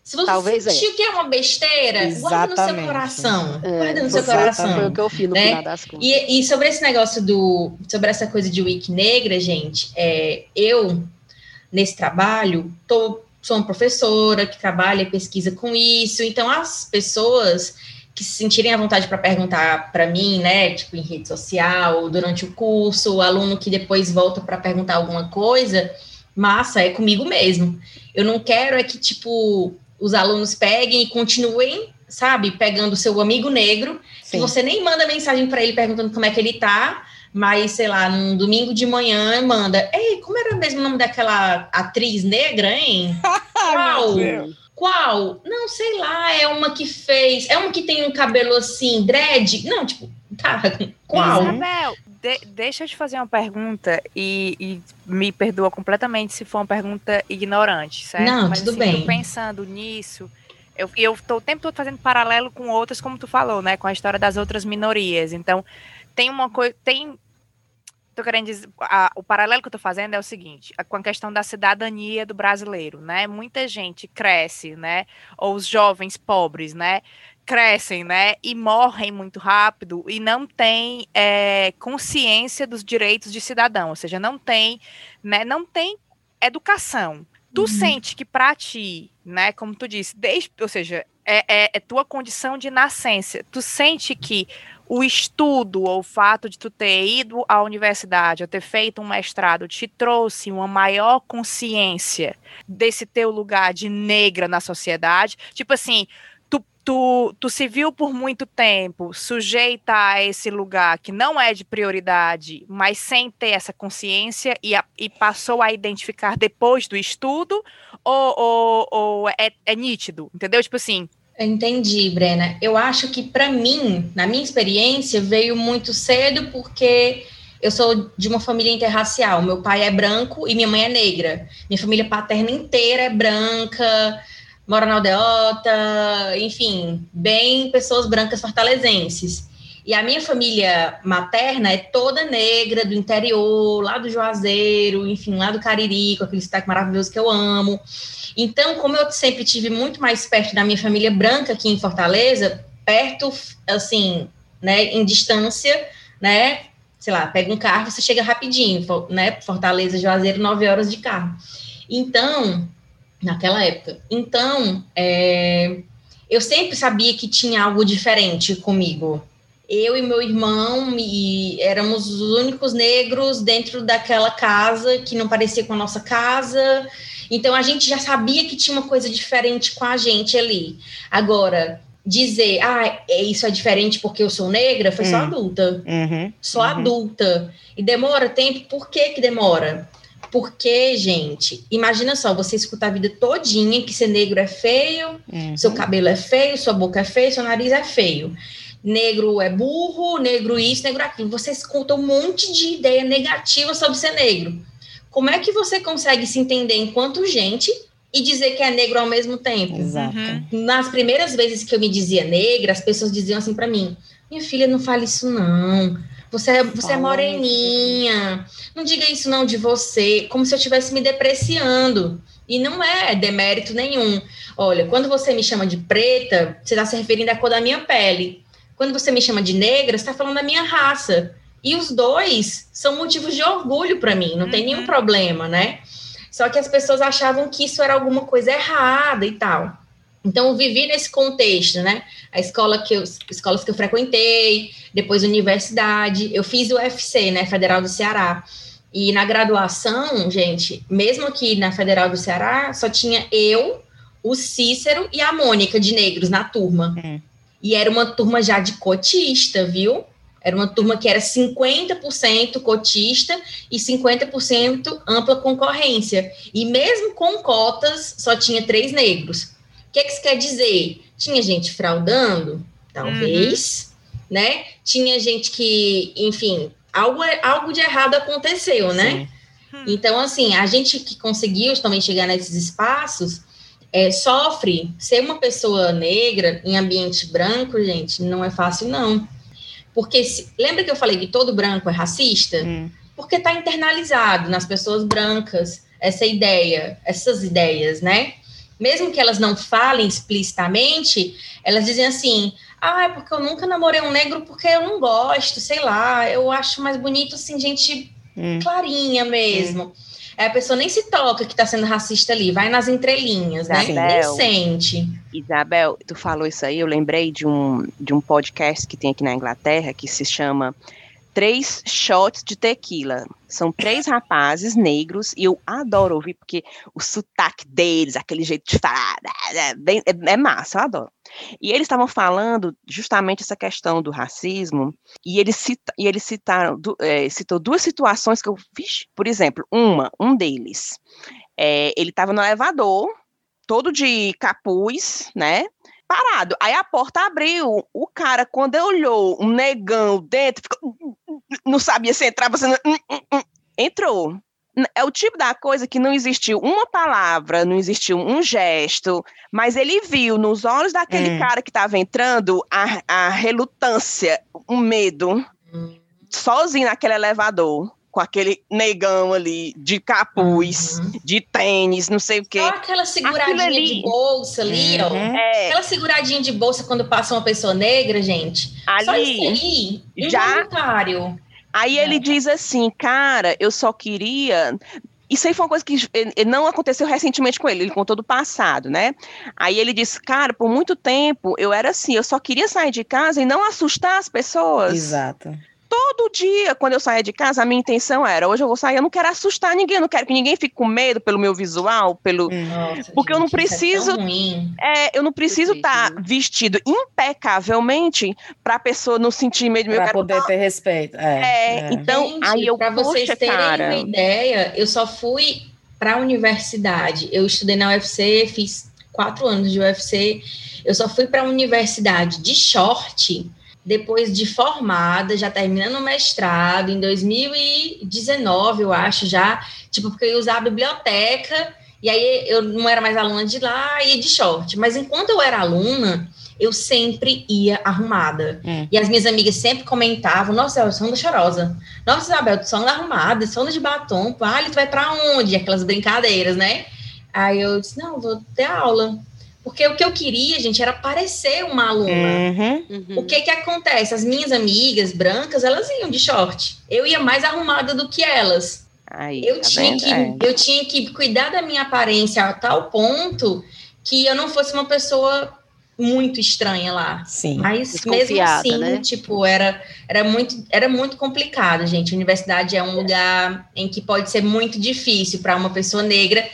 Se você Talvez sentiu é. que é uma besteira, Exatamente. guarda no seu coração. É, guarda no seu coração. Foi o que eu fiz no né? final das contas. E, e, sobre esse negócio do. Sobre essa coisa de Wiki Negra, gente, é, eu, nesse trabalho, tô, sou uma professora que trabalha e pesquisa com isso. Então, as pessoas que se sentirem à vontade para perguntar para mim, né, tipo em rede social, durante o curso, o aluno que depois volta para perguntar alguma coisa, massa, é comigo mesmo. Eu não quero é que tipo os alunos peguem e continuem, sabe, pegando o seu amigo negro, Sim. que você nem manda mensagem para ele perguntando como é que ele tá, mas sei lá, num domingo de manhã manda, ei, como era mesmo o nome daquela atriz negra, hein? <laughs> Qual? Qual? Não, sei lá, é uma que fez. É uma que tem um cabelo assim, dread? Não, tipo, tá. <laughs> Qual? Isabel, de, deixa eu te fazer uma pergunta e, e, me perdoa completamente se for uma pergunta ignorante, certo? Não, Mas, tudo assim, bem. pensando nisso, eu, eu tô o tempo todo fazendo paralelo com outras, como tu falou, né? Com a história das outras minorias. Então, tem uma coisa. Tem tô querendo dizer, a, o paralelo que eu tô fazendo é o seguinte, a, com a questão da cidadania do brasileiro, né? Muita gente cresce, né? Ou os jovens pobres, né? Crescem, né? E morrem muito rápido e não tem é, consciência dos direitos de cidadão, ou seja, não tem, né? Não tem educação. Tu uhum. sente que para ti, né? Como tu disse, desde, ou seja, é, é, é tua condição de nascença. Tu sente que o estudo ou o fato de tu ter ido à universidade ou ter feito um mestrado te trouxe uma maior consciência desse teu lugar de negra na sociedade? Tipo assim, tu, tu, se viu por muito tempo sujeita a esse lugar que não é de prioridade, mas sem ter essa consciência e, a, e passou a identificar depois do estudo? Ou, ou, ou é, é nítido? Entendeu? Tipo assim, Entendi, Brena. Eu acho que para mim, na minha experiência, veio muito cedo porque eu sou de uma família interracial. Meu pai é branco e minha mãe é negra. Minha família paterna inteira é branca, mora na aldeota, enfim, bem pessoas brancas fortalezenses. E a minha família materna é toda negra, do interior, lá do Juazeiro, enfim, lá do Cariri, com aquele sotaque maravilhoso que eu amo. Então, como eu sempre tive muito mais perto da minha família branca aqui em Fortaleza, perto, assim, né, em distância, né, sei lá, pega um carro, você chega rapidinho, né, Fortaleza, Juazeiro, nove horas de carro. Então, naquela época. Então, é, eu sempre sabia que tinha algo diferente comigo, eu e meu irmão e éramos os únicos negros dentro daquela casa que não parecia com a nossa casa. Então a gente já sabia que tinha uma coisa diferente com a gente ali. Agora, dizer, ah, é, isso é diferente porque eu sou negra, foi hum. só adulta. Uhum. Só uhum. adulta. E demora tempo, por que que demora? Porque, gente, imagina só, você escuta a vida todinha que ser negro é feio, uhum. seu cabelo é feio, sua boca é feia, seu nariz é feio negro é burro, negro isso, negro aquilo. Você escuta um monte de ideia negativa sobre ser negro. Como é que você consegue se entender enquanto gente e dizer que é negro ao mesmo tempo? Exato. Uhum. Nas primeiras vezes que eu me dizia negra, as pessoas diziam assim para mim: minha filha, não fale isso não. Você é, você é moreninha. Não diga isso não de você, como se eu estivesse me depreciando. E não é demérito nenhum. Olha, quando você me chama de preta, você está se referindo à cor da minha pele. Quando você me chama de negra, você está falando da minha raça. E os dois são motivos de orgulho para mim, não uhum. tem nenhum uhum. problema, né? Só que as pessoas achavam que isso era alguma coisa errada e tal. Então, eu vivi nesse contexto, né? A escola que eu, escolas que eu frequentei, depois universidade, eu fiz o UFC, né? Federal do Ceará. E na graduação, gente, mesmo aqui na Federal do Ceará, só tinha eu, o Cícero e a Mônica de negros na turma. Uhum. E era uma turma já de cotista, viu? Era uma turma que era 50% cotista e 50% ampla concorrência. E mesmo com cotas, só tinha três negros. O que, é que isso quer dizer? Tinha gente fraudando? Talvez, uhum. né? Tinha gente que, enfim, algo, algo de errado aconteceu, né? Sim. Então, assim, a gente que conseguiu também chegar nesses espaços, é, sofre ser uma pessoa negra em ambiente branco, gente, não é fácil, não. Porque se, lembra que eu falei que todo branco é racista? Hum. Porque está internalizado nas pessoas brancas essa ideia, essas ideias, né? Mesmo que elas não falem explicitamente, elas dizem assim: ah, é porque eu nunca namorei um negro porque eu não gosto, sei lá, eu acho mais bonito assim, gente hum. clarinha mesmo. Hum a pessoa nem se toca que está sendo racista ali, vai nas entrelinhas, né? Isabel, né? Nem sente. Isabel, tu falou isso aí, eu lembrei de um, de um podcast que tem aqui na Inglaterra que se chama Três Shots de Tequila. São três rapazes negros e eu adoro ouvir porque o sotaque deles, aquele jeito de falar, é, bem, é, é massa, eu adoro. E eles estavam falando justamente essa questão do racismo, e eles, cita, e eles citaram, é, citou duas situações que eu fiz, por exemplo, uma, um deles, é, ele estava no elevador, todo de capuz, né, parado, aí a porta abriu, o cara, quando olhou um negão dentro, ficou, não sabia se entrava, se não, entrou, é o tipo da coisa que não existiu uma palavra, não existiu um gesto, mas ele viu nos olhos daquele hum. cara que estava entrando a, a relutância, o um medo, hum. sozinho naquele elevador com aquele negão ali de capuz, uhum. de tênis, não sei o quê. Só aquela seguradinha ali, de bolsa ali, uhum. ó. É. Aquela seguradinha de bolsa quando passa uma pessoa negra, gente. Ali, Só isso aí. Já Aí ele diz assim, cara, eu só queria. Isso aí foi uma coisa que não aconteceu recentemente com ele, ele contou do passado, né? Aí ele disse, cara, por muito tempo eu era assim, eu só queria sair de casa e não assustar as pessoas. Exato todo dia, quando eu saía de casa, a minha intenção era: hoje eu vou sair, eu não quero assustar ninguém, eu não quero que ninguém fique com medo pelo meu visual, pelo. Nossa, porque gente, eu não é preciso. É é, eu não preciso estar tá vestido impecavelmente para a pessoa não sentir medo. Para poder ter respeito. É, é, é. então, gente, aí eu. Para vocês terem cara... uma ideia, eu só fui para a universidade. Eu estudei na UFC, fiz quatro anos de UFC. Eu só fui para a universidade de short depois de formada, já terminando o mestrado, em 2019, eu acho, já, tipo, porque eu ia usar a biblioteca E aí eu não era mais aluna de lá, ia de short. Mas enquanto eu era aluna, eu sempre ia arrumada. Hum. E as minhas amigas sempre comentavam: Nossa, eu sou anda chorosa. Nossa, Isabel, tu só anda arrumada, só anda de batom. Vale, tu vai pra onde? Aquelas brincadeiras, né? Aí eu disse: Não, vou ter aula. Porque o que eu queria, gente, era parecer uma aluna. Uhum, uhum. O que que acontece? As minhas amigas brancas, elas iam de short. Eu ia mais arrumada do que elas. Aí, eu, tá tinha que, é. eu tinha que cuidar da minha aparência a tal ponto que eu não fosse uma pessoa muito estranha lá. Sim. Mas mesmo assim, né? tipo, era, era, muito, era muito complicado, gente. A universidade é um lugar em que pode ser muito difícil para uma pessoa negra.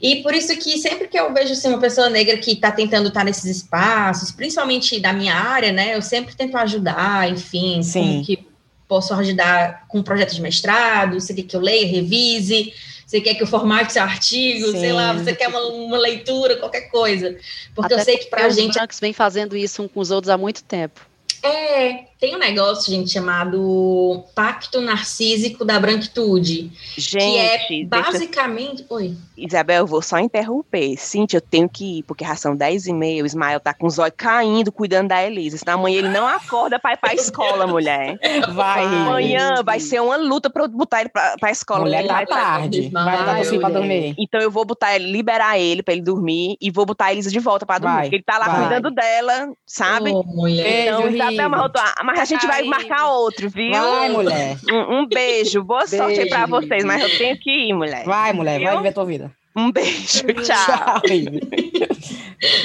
E por isso que sempre que eu vejo assim, uma pessoa negra que está tentando estar tá nesses espaços, principalmente da minha área, né? Eu sempre tento ajudar, enfim, Sim. que posso ajudar com projetos de mestrado, você quer que eu leia, revise, você quer que eu formate seu artigo, Sim. sei lá, você quer uma, uma, leitura, qualquer coisa. Porque Até eu sei que para a gente. Os brancos vem fazendo isso um com os outros há muito tempo. É, tem um negócio, gente, chamado Pacto Narcísico da Branquitude. Gente, que é basicamente. Deixa... Oi. Isabel, eu vou só interromper. Cintia, eu tenho que ir, porque já são 10 e meia, o Ismael tá com os olhos caindo, cuidando da Elisa. Senão amanhã ele não acorda pra ir pra escola, <laughs> mulher. Vai. Amanhã vai ser uma luta pra eu botar ele pra, pra escola. Mulher tá tarde. Vai dar assim pra dormir. Então eu vou botar ele, liberar ele pra ele dormir e vou botar a Elisa de volta pra dormir. Vai, porque ele tá lá vai. cuidando dela, sabe? Oh, mulher. Então, Isabel, mas, mas a gente vai marcar outro, viu? Vai, mulher. Um, um beijo. Boa beijo. sorte aí pra vocês, mas eu tenho que ir, mulher. Vai, mulher. Viu? Vai viver tua vida. Um beijo, <laughs> tchau. tchau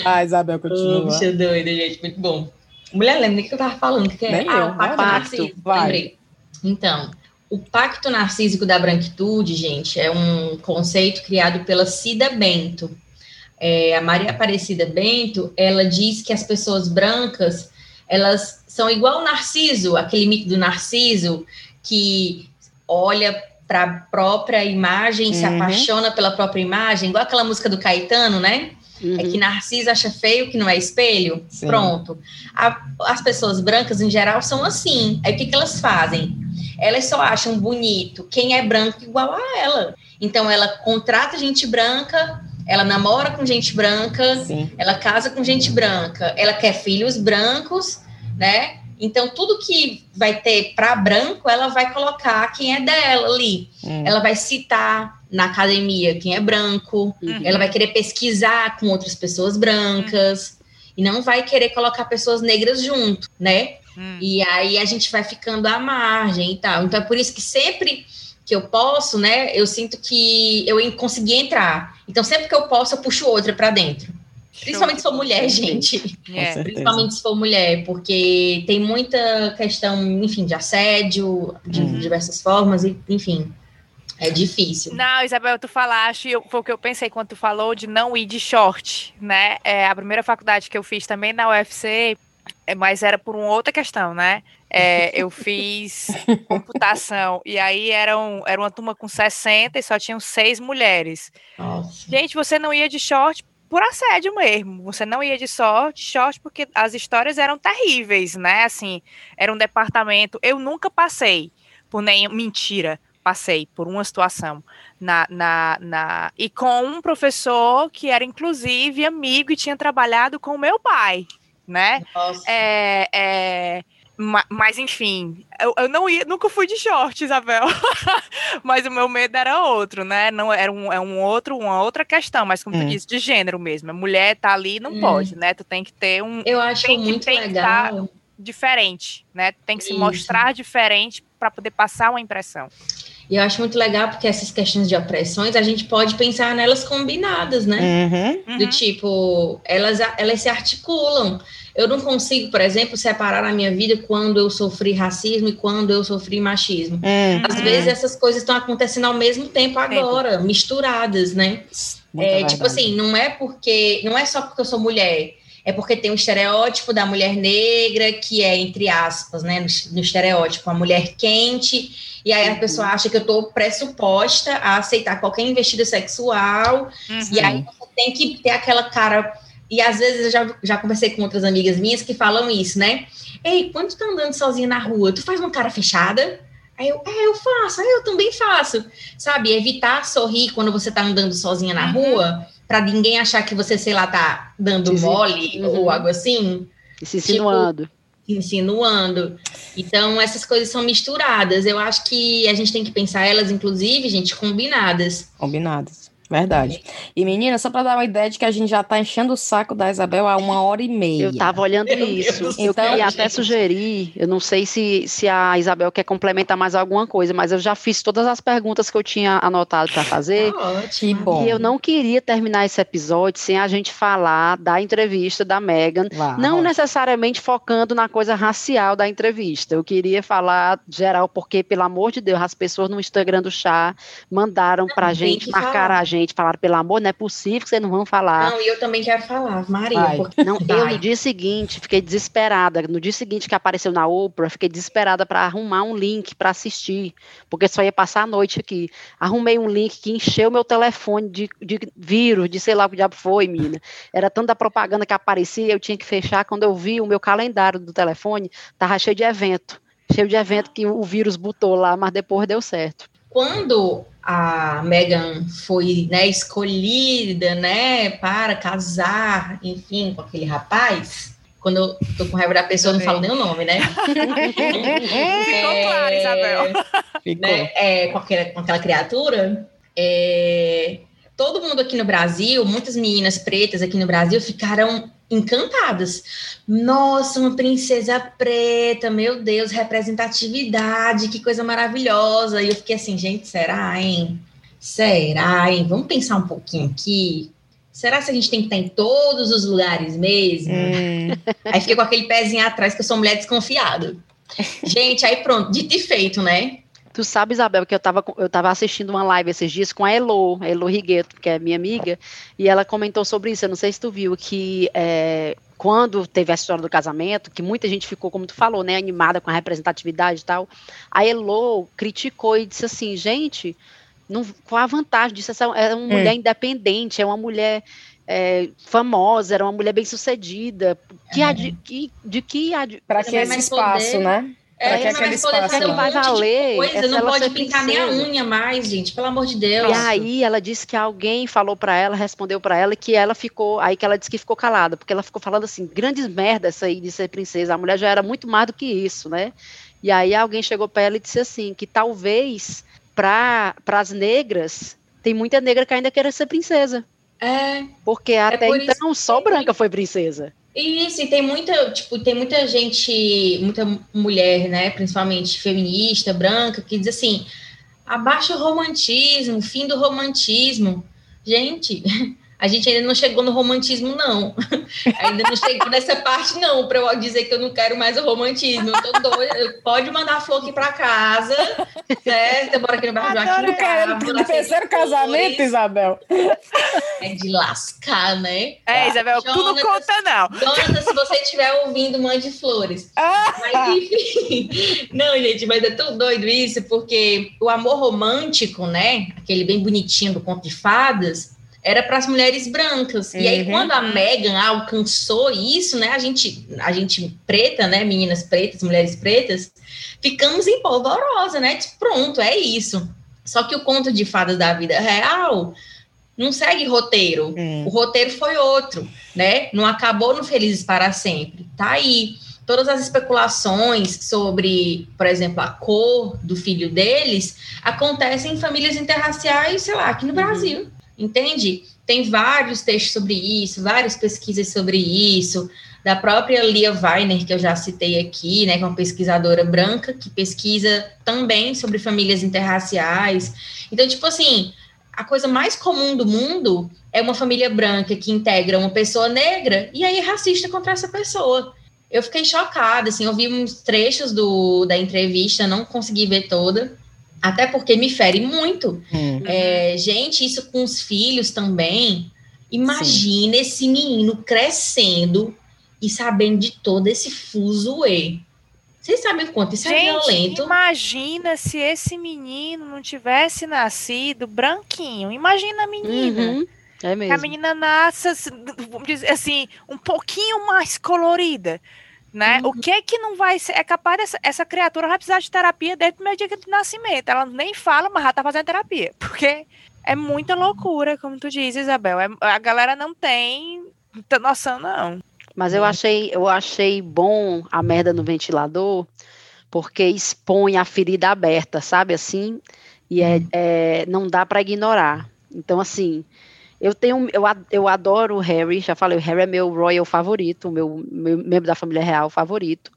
ah, Isabel, continua. Oh, bicha doida, gente, muito bom. Mulher, lembra o que eu tava falando? Que é? ah, o pacto narcísico. Lembrei. Então, o pacto narcísico da branquitude, gente, é um conceito criado pela Cida Bento. É, a Maria Aparecida Bento, ela diz que as pessoas brancas, elas são igual o Narciso, aquele mito do Narciso, que olha para a própria imagem, uhum. se apaixona pela própria imagem, igual aquela música do Caetano, né? Uhum. É que Narciso acha feio que não é espelho. Sim. Pronto. A, as pessoas brancas, em geral, são assim. Aí o que, que elas fazem? Elas só acham bonito quem é branco igual a ela. Então, ela contrata gente branca, ela namora com gente branca, Sim. ela casa com gente branca, ela quer filhos brancos, né? Então, tudo que vai ter para branco, ela vai colocar quem é dela ali. Hum. Ela vai citar na academia quem é branco, uhum. ela vai querer pesquisar com outras pessoas brancas, uhum. e não vai querer colocar pessoas negras junto, né? Uhum. E aí a gente vai ficando à margem e tal. Então, é por isso que sempre que eu posso, né, eu sinto que eu consegui entrar. Então, sempre que eu posso, eu puxo outra para dentro. Principalmente se for mulher, gente. É. Principalmente se for mulher, porque tem muita questão, enfim, de assédio, de uhum. diversas formas, e, enfim. É difícil. Não, Isabel, tu falaste, foi o que eu pensei quando tu falou de não ir de short, né? É a primeira faculdade que eu fiz também na UFC, é, mas era por uma outra questão, né? É, eu fiz computação e aí era, um, era uma turma com 60 e só tinham seis mulheres. Nossa. Gente, você não ia de short por assédio mesmo. Você não ia de sorte, short, porque as histórias eram terríveis, né? Assim, era um departamento. Eu nunca passei por nem mentira. Passei por uma situação na, na, na e com um professor que era inclusive amigo e tinha trabalhado com o meu pai, né? Nossa. É, é, mas enfim, eu, eu, não ia, nunca fui de short, Isabel. <laughs> mas o meu medo era outro, né? Não era um, é um outro, uma outra questão, mas como hum. tu disse, de gênero mesmo. A mulher tá ali, não hum. pode, né? Tu tem que ter um. Eu acho muito legal. Diferente, né? Tu tem que Isso. se mostrar diferente para poder passar uma impressão. E eu acho muito legal porque essas questões de opressões a gente pode pensar nelas combinadas, né? Uhum. Do tipo, elas, elas se articulam. Eu não consigo, por exemplo, separar a minha vida quando eu sofri racismo e quando eu sofri machismo. Uhum. Às vezes essas coisas estão acontecendo ao mesmo tempo agora, misturadas, né? É, tipo assim, não é porque não é só porque eu sou mulher, é porque tem um estereótipo da mulher negra que é entre aspas, né, no, estereótipo a mulher quente e aí a pessoa acha que eu estou pressuposta a aceitar qualquer investida sexual uhum. e aí você tem que ter aquela cara e às vezes eu já, já conversei com outras amigas minhas que falam isso, né? Ei, quando tu tá andando sozinha na rua, tu faz uma cara fechada? Aí eu, é, eu faço, aí eu também faço. Sabe, evitar sorrir quando você tá andando sozinha na uhum. rua, para ninguém achar que você, sei lá, tá dando mole uhum. ou algo assim. E se insinuando. Tipo, insinuando. Então, essas coisas são misturadas. Eu acho que a gente tem que pensar elas, inclusive, gente, combinadas. Combinadas. Verdade. E menina, só para dar uma ideia de que a gente já tá enchendo o saco da Isabel há uma hora e meia. Eu tava olhando Meu isso. Deus eu queria até sugerir, eu não sei se, se a Isabel quer complementar mais alguma coisa, mas eu já fiz todas as perguntas que eu tinha anotado para fazer. Tá. Que bom. E eu não queria terminar esse episódio sem a gente falar da entrevista da Megan, não necessariamente focando na coisa racial da entrevista. Eu queria falar geral, porque, pelo amor de Deus, as pessoas no Instagram do chá mandaram pra gente, marcar a gente gente, falaram, pelo amor, não é possível que vocês não vão falar. Não, e eu também quero falar, Maria. Porque... Não, eu no dia seguinte fiquei desesperada. No dia seguinte que apareceu na Oprah, fiquei desesperada para arrumar um link para assistir, porque só ia passar a noite aqui. Arrumei um link que encheu meu telefone de, de vírus, de sei lá o que diabo foi, mina. Era tanta propaganda que aparecia, eu tinha que fechar. Quando eu vi o meu calendário do telefone, tava cheio de evento. Cheio de evento que o vírus botou lá, mas depois deu certo. Quando a Megan foi né, escolhida né, para casar, enfim, com aquele rapaz. Quando eu tô com raiva da pessoa, não falo nem o nome, né? <laughs> Ficou é, claro, Isabel. Né, é, com, aquela, com aquela criatura. É, todo mundo aqui no Brasil, muitas meninas pretas aqui no Brasil ficaram encantadas. Nossa, uma princesa preta, meu Deus, representatividade, que coisa maravilhosa. E eu fiquei assim, gente, será, hein? Será, hein? Vamos pensar um pouquinho aqui. Será que a gente tem que estar em todos os lugares mesmo? Hum. Aí fiquei com aquele pezinho atrás, que eu sou mulher desconfiada. Gente, aí pronto, dito e feito, né? Tu sabe, Isabel, que eu estava eu tava assistindo uma live esses dias com a Elo, a Elo Rigueto, que é minha amiga, e ela comentou sobre isso. Eu não sei se tu viu que é, quando teve a história do casamento, que muita gente ficou, como tu falou, né, animada com a representatividade e tal, a Elo criticou e disse assim, gente, não, qual a vantagem disso? Essa é uma hum. mulher independente, é uma mulher é, famosa, era uma mulher bem sucedida. Que, é. de, que, de que. Para que esse espaço, poder. né? É, que aquele espaço não vai valer. Coisa, não pode pintar nem a unha mais, gente, pelo amor de Deus. E aí ela disse que alguém falou para ela, respondeu para ela que ela ficou, aí que ela disse que ficou calada, porque ela ficou falando assim, grandes merdas aí de ser princesa. A mulher já era muito mais do que isso, né? E aí alguém chegou para ela e disse assim, que talvez para as negras, tem muita negra que ainda quer ser princesa. É. Porque é até então só branca foi princesa. Isso, e tem muita, tipo, tem muita gente, muita mulher, né, principalmente feminista, branca, que diz assim, abaixa o romantismo, fim do romantismo. Gente, <laughs> a gente ainda não chegou no romantismo, não. <laughs> ainda não chegou nessa parte, não, para eu dizer que eu não quero mais o romantismo. Eu tô doida. Pode mandar a flor aqui para casa, certo? Bora aqui no bairro Joaquim. Cara, no terceiro casamento, Isabel. É de lascar, né? É, Isabel, Jonathan, tu não conta, não. Jonathan, se você estiver ouvindo, mande flores. Ah. Mas, enfim. Não, gente, mas é tão doido isso, porque o amor romântico, né? Aquele bem bonitinho do conto de fadas era para as mulheres brancas. Uhum. E aí, uhum. quando a Megan alcançou isso, né, a gente, a gente preta, né, meninas pretas, mulheres pretas, ficamos em polvorosa, né? Tipo, pronto, é isso. Só que o conto de fadas da vida real não segue roteiro. Uhum. O roteiro foi outro, né? Não acabou no Felizes para Sempre. Tá aí. Todas as especulações sobre, por exemplo, a cor do filho deles acontecem em famílias interraciais, sei lá, aqui no uhum. Brasil entende? Tem vários textos sobre isso, várias pesquisas sobre isso, da própria Lia Weiner, que eu já citei aqui, né, que é uma pesquisadora branca, que pesquisa também sobre famílias interraciais. Então, tipo assim, a coisa mais comum do mundo é uma família branca que integra uma pessoa negra e aí é racista contra essa pessoa. Eu fiquei chocada, assim, eu vi uns trechos do, da entrevista, não consegui ver toda, até porque me fere muito. Uhum. É, gente, isso com os filhos também. Imagina Sim. esse menino crescendo e sabendo de todo esse fuzuê. Vocês sabem o quanto isso é Gente, é violento? Imagina se esse menino não tivesse nascido branquinho. Imagina a menina. Uhum, é mesmo. Que a menina nasce, vamos dizer assim, um pouquinho mais colorida né? Uhum. O que é que não vai ser? É capaz dessa essa criatura vai precisar de terapia desde o primeiro dia de nascimento. Ela nem fala, mas já tá fazendo terapia. <laughs> Porque é muita loucura, como tu diz, Isabel. É, a galera não tem noção, não. Mas eu achei, eu achei bom a merda no ventilador, porque expõe a ferida aberta, sabe assim? E é, uhum. é não dá para ignorar. Então, assim, eu tenho, eu, eu adoro o Harry, já falei, o Harry é meu royal favorito, meu, meu membro da família real favorito.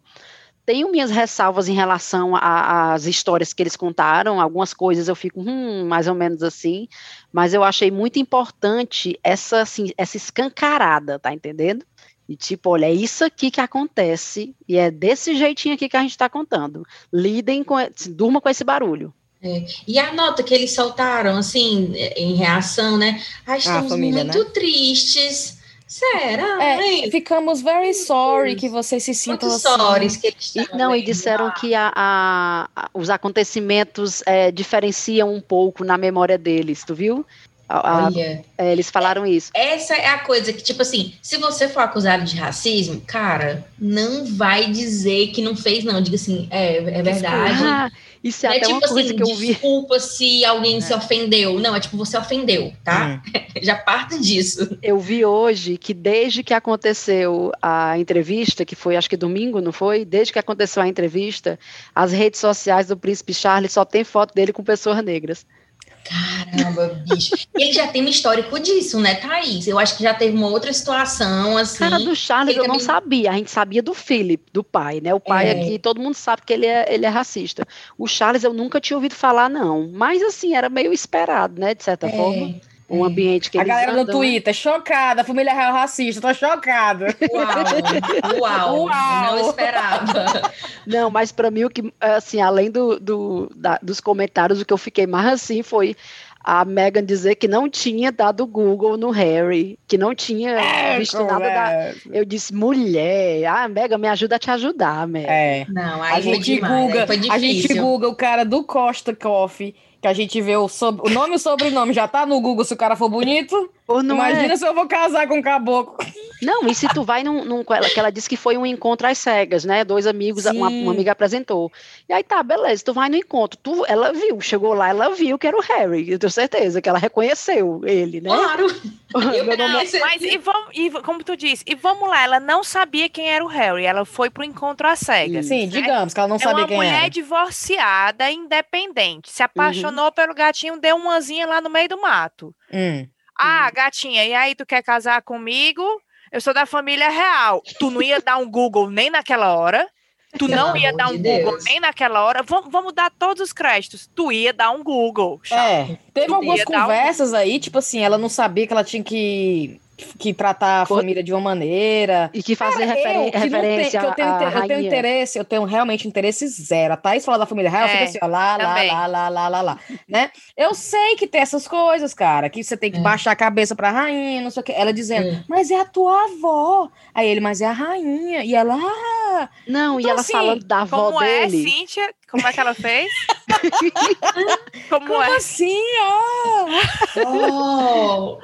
Tenho minhas ressalvas em relação às histórias que eles contaram, algumas coisas eu fico, hum, mais ou menos assim, mas eu achei muito importante essa, assim, essa escancarada, tá entendendo? E tipo, olha, é isso aqui que acontece, e é desse jeitinho aqui que a gente está contando. Lidem com, durma com esse barulho. É. E a nota que eles soltaram, assim, em reação, né? Ah, estamos família, muito né? tristes. Será? É, ficamos very sorry que vocês se sintam Quantos assim. que eles e, Não, e disseram que a, a, a os acontecimentos é, diferenciam um pouco na memória deles, tu viu? A, Olha, é, eles falaram isso. Essa é a coisa que, tipo assim, se você for acusado de racismo, cara, não vai dizer que não fez, não. Diga assim, é, é verdade. Ah, <laughs> isso é, é até tipo uma coisa assim, que eu vi. Desculpa se alguém é. se ofendeu. Não, é tipo, você ofendeu, tá? É. <laughs> Já parte disso. Eu vi hoje que desde que aconteceu a entrevista, que foi acho que domingo, não foi? Desde que aconteceu a entrevista, as redes sociais do Príncipe Charles só tem foto dele com pessoas negras. Caramba, bicho. ele já tem um histórico disso, né, Thaís? Eu acho que já teve uma outra situação, assim. Cara, do Charles eu também... não sabia. A gente sabia do Philip, do pai, né? O pai é. aqui, todo mundo sabe que ele é, ele é racista. O Charles eu nunca tinha ouvido falar, não. Mas, assim, era meio esperado, né, de certa é. forma um ambiente que A galera andam, no né? Twitter, né? chocada, família real racista, tô chocada. Uau, uau, <laughs> uau. não esperava. Não, mas para mim o que, assim, além do, do da, dos comentários, o que eu fiquei mais assim foi a Megan dizer que não tinha dado Google no Harry, que não tinha é, visto nada da. Eu disse, mulher, ah, Megan, me ajuda a te ajudar, Megan. É. Não, aí a gente demais, Google, a gente Google o cara do Costa Coffee que a gente vê o, sob... o nome e o sobrenome já tá no Google se o cara for bonito. Imagina é. se eu vou casar com um caboclo. Não, e se tu vai num, num. que ela disse que foi um encontro às cegas, né? Dois amigos, uma, uma, amiga apresentou. E aí tá, beleza, tu vai no encontro. Tu, ela viu, chegou lá, ela viu que era o Harry. Eu tenho certeza que ela reconheceu ele, né? Claro. <laughs> É Mas e, vamos, e como tu disse, e vamos lá, ela não sabia quem era o Harry. Ela foi pro encontro às cegas. Sim, né? digamos que ela não é sabia quem era. É uma mulher divorciada, independente. Se apaixonou uhum. pelo gatinho, deu uma lá no meio do mato. Hum. Ah, gatinha, e aí tu quer casar comigo? Eu sou da família real. Tu não ia dar um Google nem naquela hora. Tu Pelo não ia dar um de Google Deus. nem naquela hora. Vamos, vamos dar todos os créditos. Tu ia dar um Google. É, teve tu algumas conversas um... aí, tipo assim, ela não sabia que ela tinha que que tratar a família de uma maneira. E que fazer Cara, referen eu, que referência tem, que eu, tenho, eu tenho interesse, eu tenho realmente interesse zero. A Thaís fala da família real, é, fica assim, ó, lá, lá, lá, lá, lá, lá, lá, né? Eu sei que tem essas coisas, cara, que você tem que é. baixar a cabeça pra rainha, não sei o que. Ela dizendo, é. mas é a tua avó. Aí ele, mas é a rainha. E ela, ah. Não, então, e ela assim, falando da avó como é, dele. Como é, Cíntia? Como é que ela fez? <laughs> como, como é? assim, ó? Oh.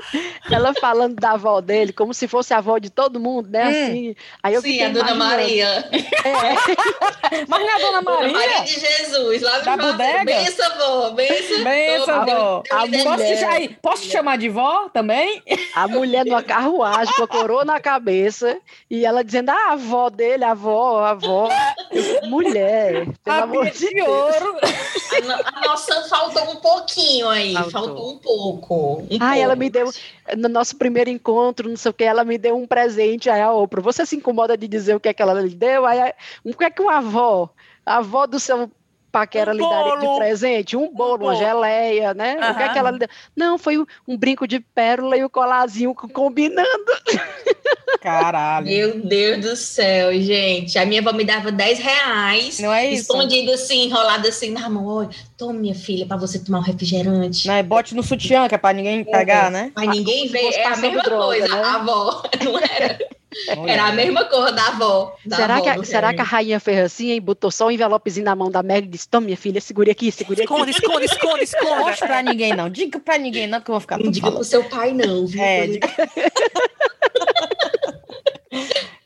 Ela falando da avó dele, como se fosse a avó de todo mundo, né? Hum. Assim. Aí eu Sim, a Dona Maria. É. <laughs> Mas não é a Dona Maria? Dona Maria de Jesus, lá da bodega? Benção, avó. Benção, benção avó. A mulher... Posso, te chamar de vó também? A mulher numa carruagem com a coroa na cabeça e ela dizendo, ah, a avó dele, a avó, a avó. Mulher, pelo a amor de Deus. ouro. A, a nossa faltou um pouquinho aí, faltou, faltou um pouco. Um ah, ela me deu, no nosso primeiro encontro, não sei o que, ela me deu um presente, aí a Oprah, você se incomoda de dizer o que é que ela lhe deu? Aí, o que é que uma avó, a avó do seu paquera um lhe daria de presente? Um bolo, um uma geleia, né? Uhum. O que é que ela lhe? Não, foi um, brinco de pérola e o colazinho combinando. <laughs> Caralho. Meu Deus do céu, gente. A minha avó me dava 10 reais. Não é isso? Escondido assim, enrolado assim na mão. Toma, minha filha, para você tomar um refrigerante. Não, é bote no sutiã, que é pra ninguém pegar, é. né? Pra ninguém ver. É a mesma droga, coisa, né? a avó. <laughs> Não era? Era a mesma cor da avó. Da será, avó que a, será que a rainha fez assim e botou só um envelopezinho na mão da Meg e disse: Toma, minha filha, segure aqui, segure aqui. Esconde, esconde, esconde, esconde. Não mostra pra ninguém, não. Diga pra ninguém, não, que eu vou ficar Não diga falando. pro seu pai, não. Viu? É, diga... <laughs>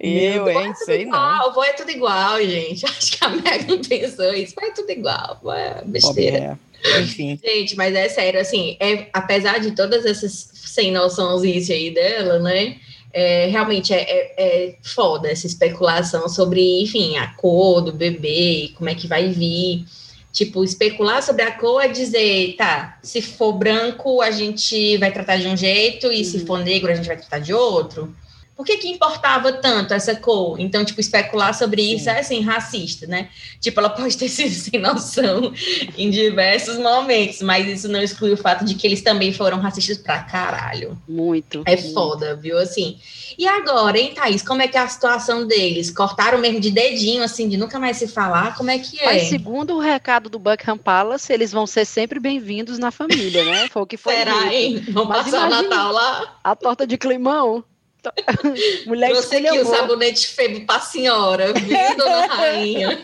Eu, hein? É sei igual, não. Vó é tudo igual, gente. <laughs> Acho que a Megan pensou isso. Vai é tudo igual. É besteira. É. Enfim. Gente, mas é sério, assim, é, apesar de todas essas sem noçãozinhas aí dela, né? É, realmente é, é, é, foda essa especulação sobre, enfim, a cor do bebê, como é que vai vir. Tipo, especular sobre a cor é dizer, tá, se for branco, a gente vai tratar de um jeito, e uhum. se for negro, a gente vai tratar de outro. Por que, que importava tanto essa cor? Então, tipo, especular sobre isso Sim. é assim, racista, né? Tipo, ela <laughs> pode ter sido sem noção em diversos momentos, mas isso não exclui o fato de que eles também foram racistas pra caralho. Muito. É muito. foda, viu? Assim. E agora, hein, Thaís? Como é que é a situação deles? Cortaram mesmo de dedinho, assim, de nunca mais se falar? Como é que é? Mas, segundo o recado do Buckingham Palace, eles vão ser sempre bem-vindos na família, né? Foi o que foi. Será, hein? Vão passar o Natal lá? A torta de climão. <laughs> Mulher Trouxe aqui o sabonete febo pra senhora, viu, <laughs> dona rainha?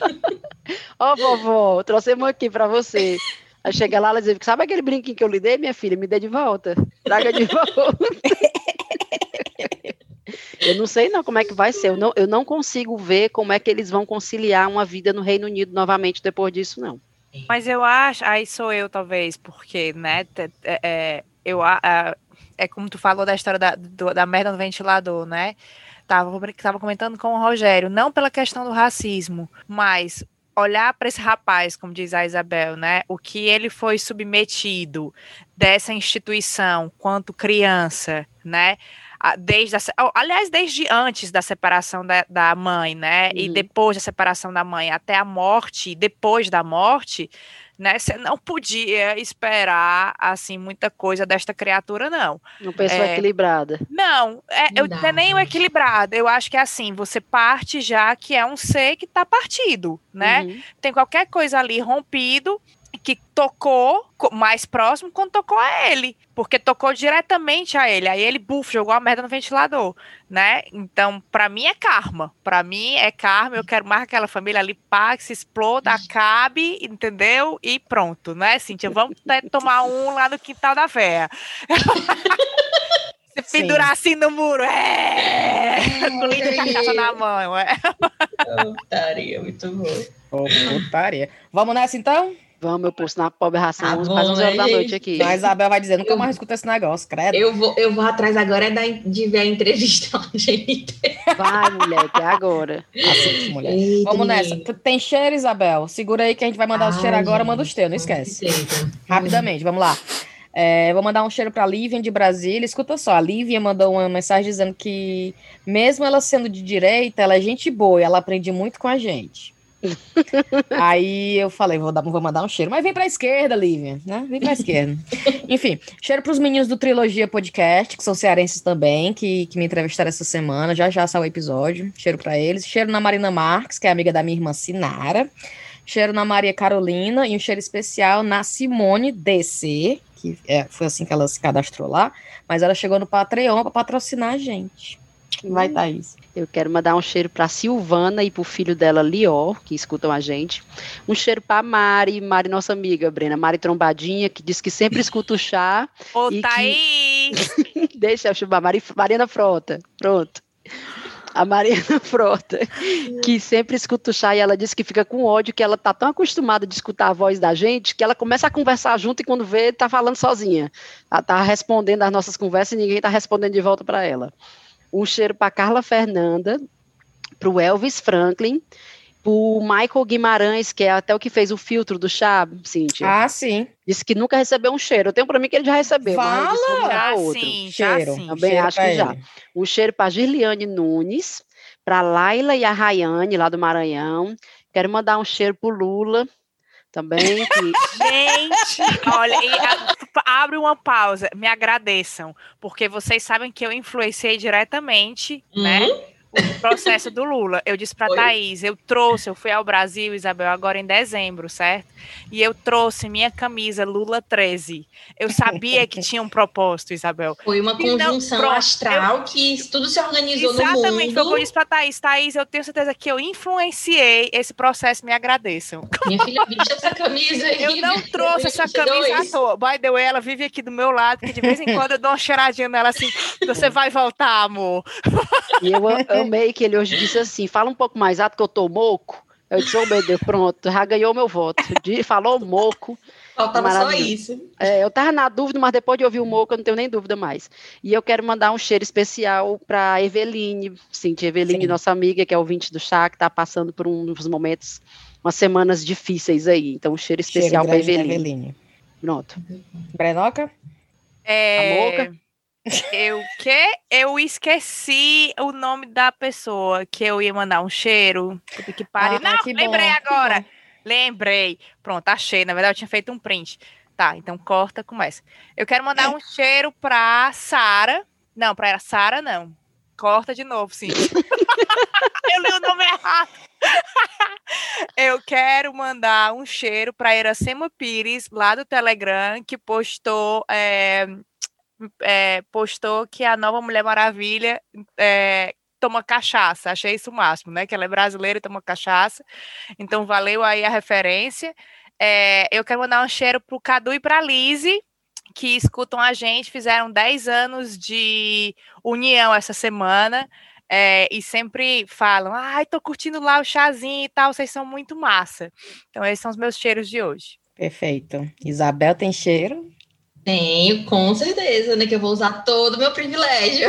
Ó, oh, vovó, trouxemos aqui pra você. Aí chega lá, ela diz, sabe aquele brinquinho que eu lhe dei, minha filha? Me dê de volta. Traga de <laughs> volta. eu não sei não como é que vai ser. Eu não, eu não consigo ver como é que eles vão conciliar uma vida no Reino Unido novamente depois disso, não. Mas eu acho, aí sou eu talvez, porque, né, é, é, eu, a, é como tu falou da história da, do, da merda no ventilador, né? Tava, tava comentando com o Rogério, não pela questão do racismo, mas olhar para esse rapaz, como diz a Isabel, né? O que ele foi submetido dessa instituição quanto criança, né? Desde a, aliás, desde antes da separação da, da mãe, né? Uhum. E depois da separação da mãe, até a morte, depois da morte, né? Você não podia esperar assim muita coisa desta criatura, não. Uma pessoa é, equilibrada. Não, é, eu, não é nem o equilibrado. Eu acho que é assim, você parte já que é um ser que está partido, né? Uhum. Tem qualquer coisa ali rompido que tocou mais próximo quando tocou a ele, porque tocou diretamente a ele. Aí ele, buf, jogou a merda no ventilador, né? Então, para mim é karma. Para mim é karma. Eu quero mais aquela família ali, pá, que se exploda, acabe, entendeu? E pronto, né, Cíntia? Vamos tomar um lá no quintal da véia. <laughs> Se pendurar assim no muro, é! Com linda cachaça na mão, é. Putaria, muito bom. Putaria. Vamos nessa então? Vamos, eu posto na pobre ração ah, bom, 11 horas da noite aqui. A Isabel vai dizer, nunca eu, mais escuta esse negócio, credo. Eu vou, eu vou atrás agora é da, de ver a entrevista lá, gente. Vai, mulher, que é agora. Assiste, mulher. Eita, Vamos nessa. Tem cheiro, Isabel? Segura aí que a gente vai mandar Ai, os cheiros agora, manda os teus, não esquece. Rapidamente, vamos lá. É, vou mandar um cheiro para a Lívia de Brasília. Escuta só, a Lívia mandou uma mensagem dizendo que, mesmo ela sendo de direita, ela é gente boa e ela aprende muito com a gente. <laughs> Aí eu falei, vou, dar, vou mandar um cheiro, mas vem pra esquerda, Lívia, né? Vem pra esquerda. <laughs> Enfim, cheiro pros meninos do Trilogia Podcast, que são cearenses também, que, que me entrevistaram essa semana, já já saiu o episódio. Cheiro para eles. Cheiro na Marina Marques, que é amiga da minha irmã Sinara. Cheiro na Maria Carolina e um cheiro especial na Simone DC, que é, foi assim que ela se cadastrou lá, mas ela chegou no Patreon para patrocinar a gente. Vai. Thaís. Eu quero mandar um cheiro para Silvana e para o filho dela, Lior, que escutam a gente. Um cheiro para Mari, Mari, nossa amiga, Brena, Mari Trombadinha, que diz que sempre escuta o chá. <laughs> Ô, Thaís! Que... <laughs> Deixa eu chamar, Mari... Mariana Frota. Pronto. A Mariana <laughs> Frota, que sempre escuta o chá e ela diz que fica com ódio, que ela tá tão acostumada de escutar a voz da gente, que ela começa a conversar junto e quando vê, tá falando sozinha. Ela tá respondendo as nossas conversas e ninguém tá respondendo de volta para ela. Um cheiro para Carla Fernanda, para o Elvis Franklin, para o Michael Guimarães, que é até o que fez o filtro do chá, Cintia. Ah, sim. Disse que nunca recebeu um cheiro. Eu tenho para mim que ele já recebeu. Fala! Já outro. sim, já sim. Também cheiro acho que ele. já. Um cheiro para Girliane Nunes, para Laila e a Rayane, lá do Maranhão. Quero mandar um cheiro para Lula, também. Que... Gente, olha, abre uma pausa, me agradeçam, porque vocês sabem que eu influenciei diretamente, né, uhum. né? O processo do Lula. Eu disse para Thaís, eu trouxe, eu fui ao Brasil, Isabel, agora em dezembro, certo? E eu trouxe minha camisa Lula 13. Eu sabia que tinha um propósito, Isabel. Foi uma conjunção então, astral eu, que tudo se organizou no mundo. Exatamente, foi o que eu disse para Thaís. Thaís, eu tenho certeza que eu influenciei esse processo, me agradeçam. Minha filha, bicha essa camisa aí. Eu não trouxe essa camisa à toa. By the way, ela vive aqui do meu lado, que de vez em quando eu dou uma cheiradinha nela assim, você vai voltar, amor. E eu Eu amei que ele hoje disse assim: fala um pouco mais alto que eu tô moco. Eu disse, oh meu Deus, pronto, já ganhou meu voto. Falou moco. Faltava só isso. É, eu estava na dúvida, mas depois de ouvir o moco, eu não tenho nem dúvida mais. E eu quero mandar um cheiro especial para Eveline, Cintia Eveline, Sim. nossa amiga, que é ouvinte do chá, que está passando por uns momentos, umas semanas difíceis aí. Então, um cheiro especial para Eveline. Eveline. Pronto. Brenoca? É... A moca? Eu que? Eu esqueci o nome da pessoa que eu ia mandar um cheiro. Que pare. Ah, Não, que lembrei bom, agora. Lembrei. Pronto, achei. Na verdade, eu tinha feito um print. Tá, então corta, começa. Eu quero mandar um cheiro pra Sara. Não, pra Sara, não. Corta de novo, sim. <laughs> eu li o nome errado. <laughs> eu quero mandar um cheiro para Iracema Pires, lá do Telegram, que postou é, é, postou que a nova Mulher Maravilha é, toma cachaça. Achei isso o máximo, né? Que ela é brasileira e toma cachaça. Então, valeu aí a referência. É, eu quero mandar um cheiro pro Cadu e pra Lise, que escutam a gente, fizeram 10 anos de união essa semana. É, e sempre falam, ai, tô curtindo lá o chazinho e tal, vocês são muito massa. Então, esses são os meus cheiros de hoje. Perfeito. Isabel tem cheiro? Tenho, com certeza, né? Que eu vou usar todo o meu privilégio.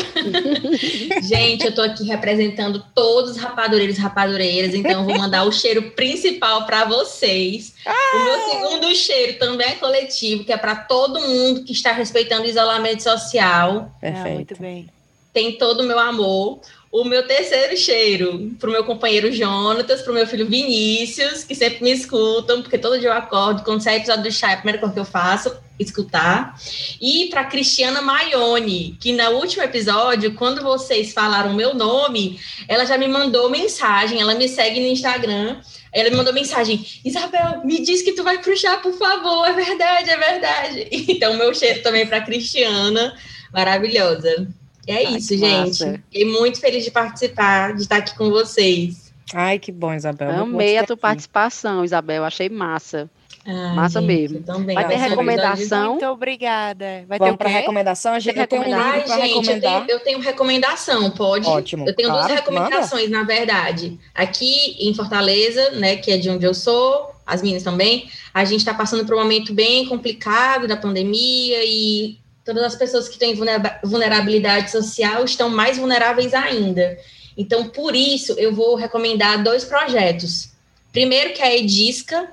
<laughs> Gente, eu tô aqui representando todos os rapadureiros e rapadureiras, então eu vou mandar o cheiro principal para vocês. Ah! O meu segundo cheiro também é coletivo, que é para todo mundo que está respeitando o isolamento social. Perfeito. Ah, muito bem. Tem todo o meu amor. O meu terceiro cheiro para o meu companheiro Jonatas, para o meu filho Vinícius, que sempre me escutam, porque todo dia eu acordo, quando sai episódio do chá, é a primeira coisa que eu faço, escutar. E para Cristiana Maione, que no último episódio, quando vocês falaram meu nome, ela já me mandou mensagem, ela me segue no Instagram. Ela me mandou mensagem: Isabel, me diz que tu vai pro chá, por favor. É verdade, é verdade. <laughs> Então, meu cheiro também para Cristiana, maravilhosa. E é Ai, isso, gente. Massa. Fiquei muito feliz de participar, de estar aqui com vocês. Ai, que bom, Isabel. Amei a tua aqui. participação, Isabel. Achei massa. Ai, massa gente, mesmo. Também. Vai ter recomendação. Muito obrigada. Vai Vamos ter para recomendação. A gente tem, um livro para recomendar. Eu tenho, eu tenho, recomendação, pode? Ótimo. Eu tenho claro, duas recomendações, manda. na verdade. Aqui em Fortaleza, né, que é de onde eu sou, as meninas também, a gente está passando por um momento bem complicado da pandemia e todas as pessoas que têm vulnerabilidade social estão mais vulneráveis ainda. Então, por isso, eu vou recomendar dois projetos. Primeiro, que é a Edisca,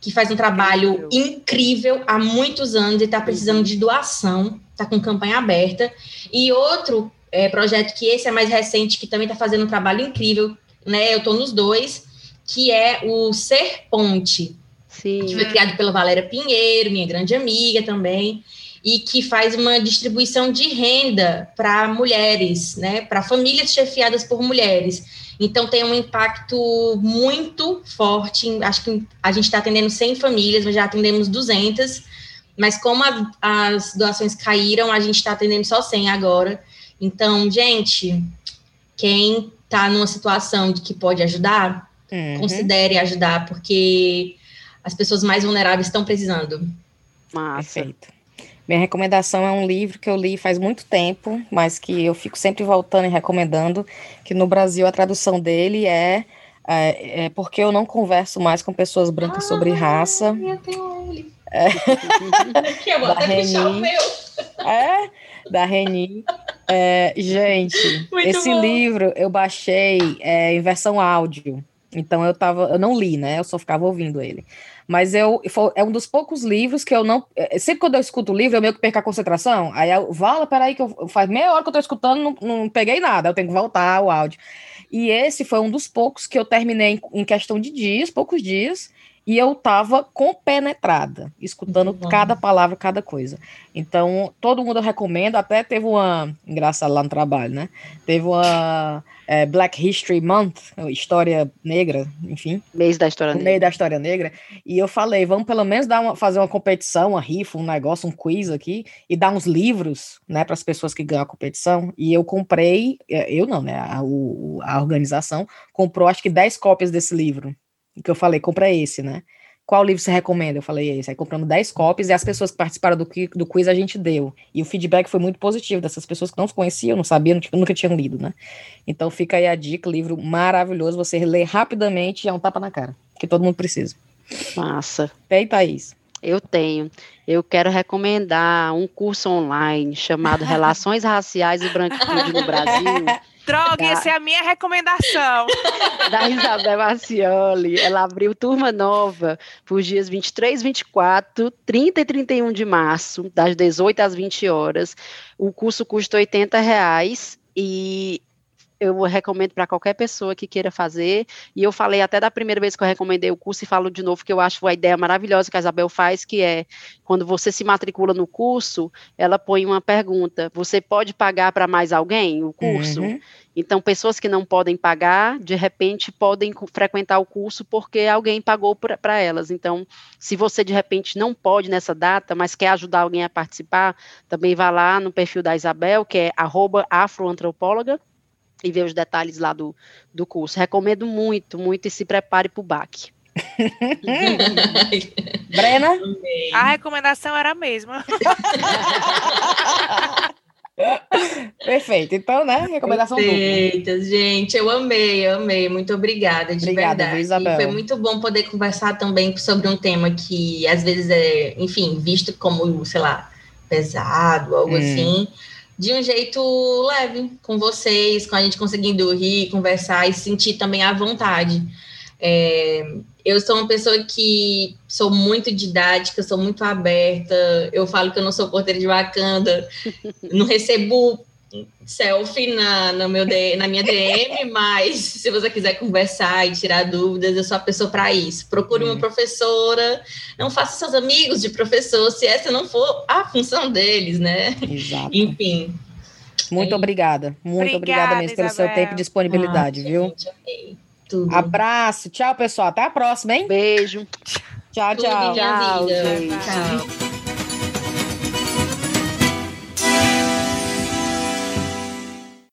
que faz um trabalho incrível há muitos anos e está precisando de doação, está com campanha aberta. E outro é, projeto, que esse é mais recente, que também está fazendo um trabalho incrível, né? Eu estou nos dois, que é o Ser Ponte, Sim. que foi criado pela Valéria Pinheiro, minha grande amiga também e que faz uma distribuição de renda para mulheres, né, para famílias chefiadas por mulheres. Então tem um impacto muito forte. Acho que a gente está atendendo 100 famílias, mas já atendemos 200. Mas como a, as doações caíram, a gente está atendendo só 100 agora. Então, gente, quem está numa situação de que pode ajudar, uhum. considere ajudar, porque as pessoas mais vulneráveis estão precisando. Massa. Perfeito. Minha recomendação é um livro que eu li faz muito tempo, mas que eu fico sempre voltando e recomendando, que no Brasil a tradução dele é, é, é Porque eu não converso mais com pessoas brancas ah, sobre raça. Eu tenho ele. É. <laughs> que eu vou até Reni. o meu. É, da Reni. É, gente, muito esse bom. livro eu baixei é, em versão áudio. Então eu tava, eu não li, né? Eu só ficava ouvindo ele. Mas eu é um dos poucos livros que eu não. É, sempre quando eu escuto o livro, eu meio que perco a concentração. Aí eu falo, peraí, que eu faz meia hora que eu tô escutando, não, não peguei nada, eu tenho que voltar o áudio. E esse foi um dos poucos que eu terminei em questão de dias, poucos dias, e eu estava compenetrada, escutando uhum. cada palavra, cada coisa. Então, todo mundo eu recomendo, até teve uma, engraçado lá no trabalho, né? Teve uma é, Black History Month, história negra, enfim. Mês da história negra. Mês da história negra. E eu falei, vamos pelo menos dar uma, fazer uma competição, uma rifa, um negócio, um quiz aqui, e dar uns livros, né, para as pessoas que ganham a competição. E eu comprei, é, eu não, né, a, a organização comprou acho que 10 cópias desse livro que eu falei, compra esse, né? qual livro você recomenda? Eu falei esse. Aí compramos 10 cópias e as pessoas que participaram do, do quiz a gente deu. E o feedback foi muito positivo dessas pessoas que não se conheciam, não sabiam, tipo, nunca tinham lido, né? Então fica aí a dica, livro maravilhoso, você lê rapidamente e é um tapa na cara, que todo mundo precisa. Massa. Tem, Thaís? Eu tenho. Eu quero recomendar um curso online chamado <laughs> Relações Raciais e Branquitude no Brasil. Droga, da... essa é a minha recomendação. <laughs> Da Isabel Marcioli. Ela abriu turma nova para os dias 23, 24, 30 e 31 de março, das 18 às 20 horas. O curso custa 80 reais e eu recomendo para qualquer pessoa que queira fazer. E eu falei até da primeira vez que eu recomendei o curso e falo de novo que eu acho a ideia maravilhosa que a Isabel faz, que é quando você se matricula no curso, ela põe uma pergunta: você pode pagar para mais alguém o curso? Uhum. Então, pessoas que não podem pagar, de repente, podem frequentar o curso porque alguém pagou para elas. Então, se você de repente não pode nessa data, mas quer ajudar alguém a participar, também vá lá no perfil da Isabel, que é afroantropóloga, e ver os detalhes lá do, do curso. Recomendo muito, muito e se prepare para o baque. <laughs> Brena? A recomendação era a mesma. <laughs> Perfeito. Então, né? Recomendação Perfeita, gente. Eu amei, eu amei. Muito obrigada, de obrigada, verdade. Isabel. Foi muito bom poder conversar também sobre um tema que às vezes é, enfim, visto como, sei lá, pesado, algo hum. assim de um jeito leve com vocês, com a gente conseguindo rir, conversar e sentir também à vontade. É, eu sou uma pessoa que sou muito didática, sou muito aberta. Eu falo que eu não sou porteira de Wakanda, <laughs> não recebo selfie na, no meu, na minha DM, <laughs> mas se você quiser conversar e tirar dúvidas, eu sou a pessoa para isso. Procure uma professora, não faça seus amigos de professor, se essa não for a função deles, né? Exato. Enfim. Muito é obrigada. Muito obrigada, obrigada mesmo pelo Isabel. seu tempo e disponibilidade, ah, viu? Gente, amei. Tudo. Abraço. Tchau, pessoal. Até a próxima, hein? Beijo. Tchau, tchau. Tchau, tchau.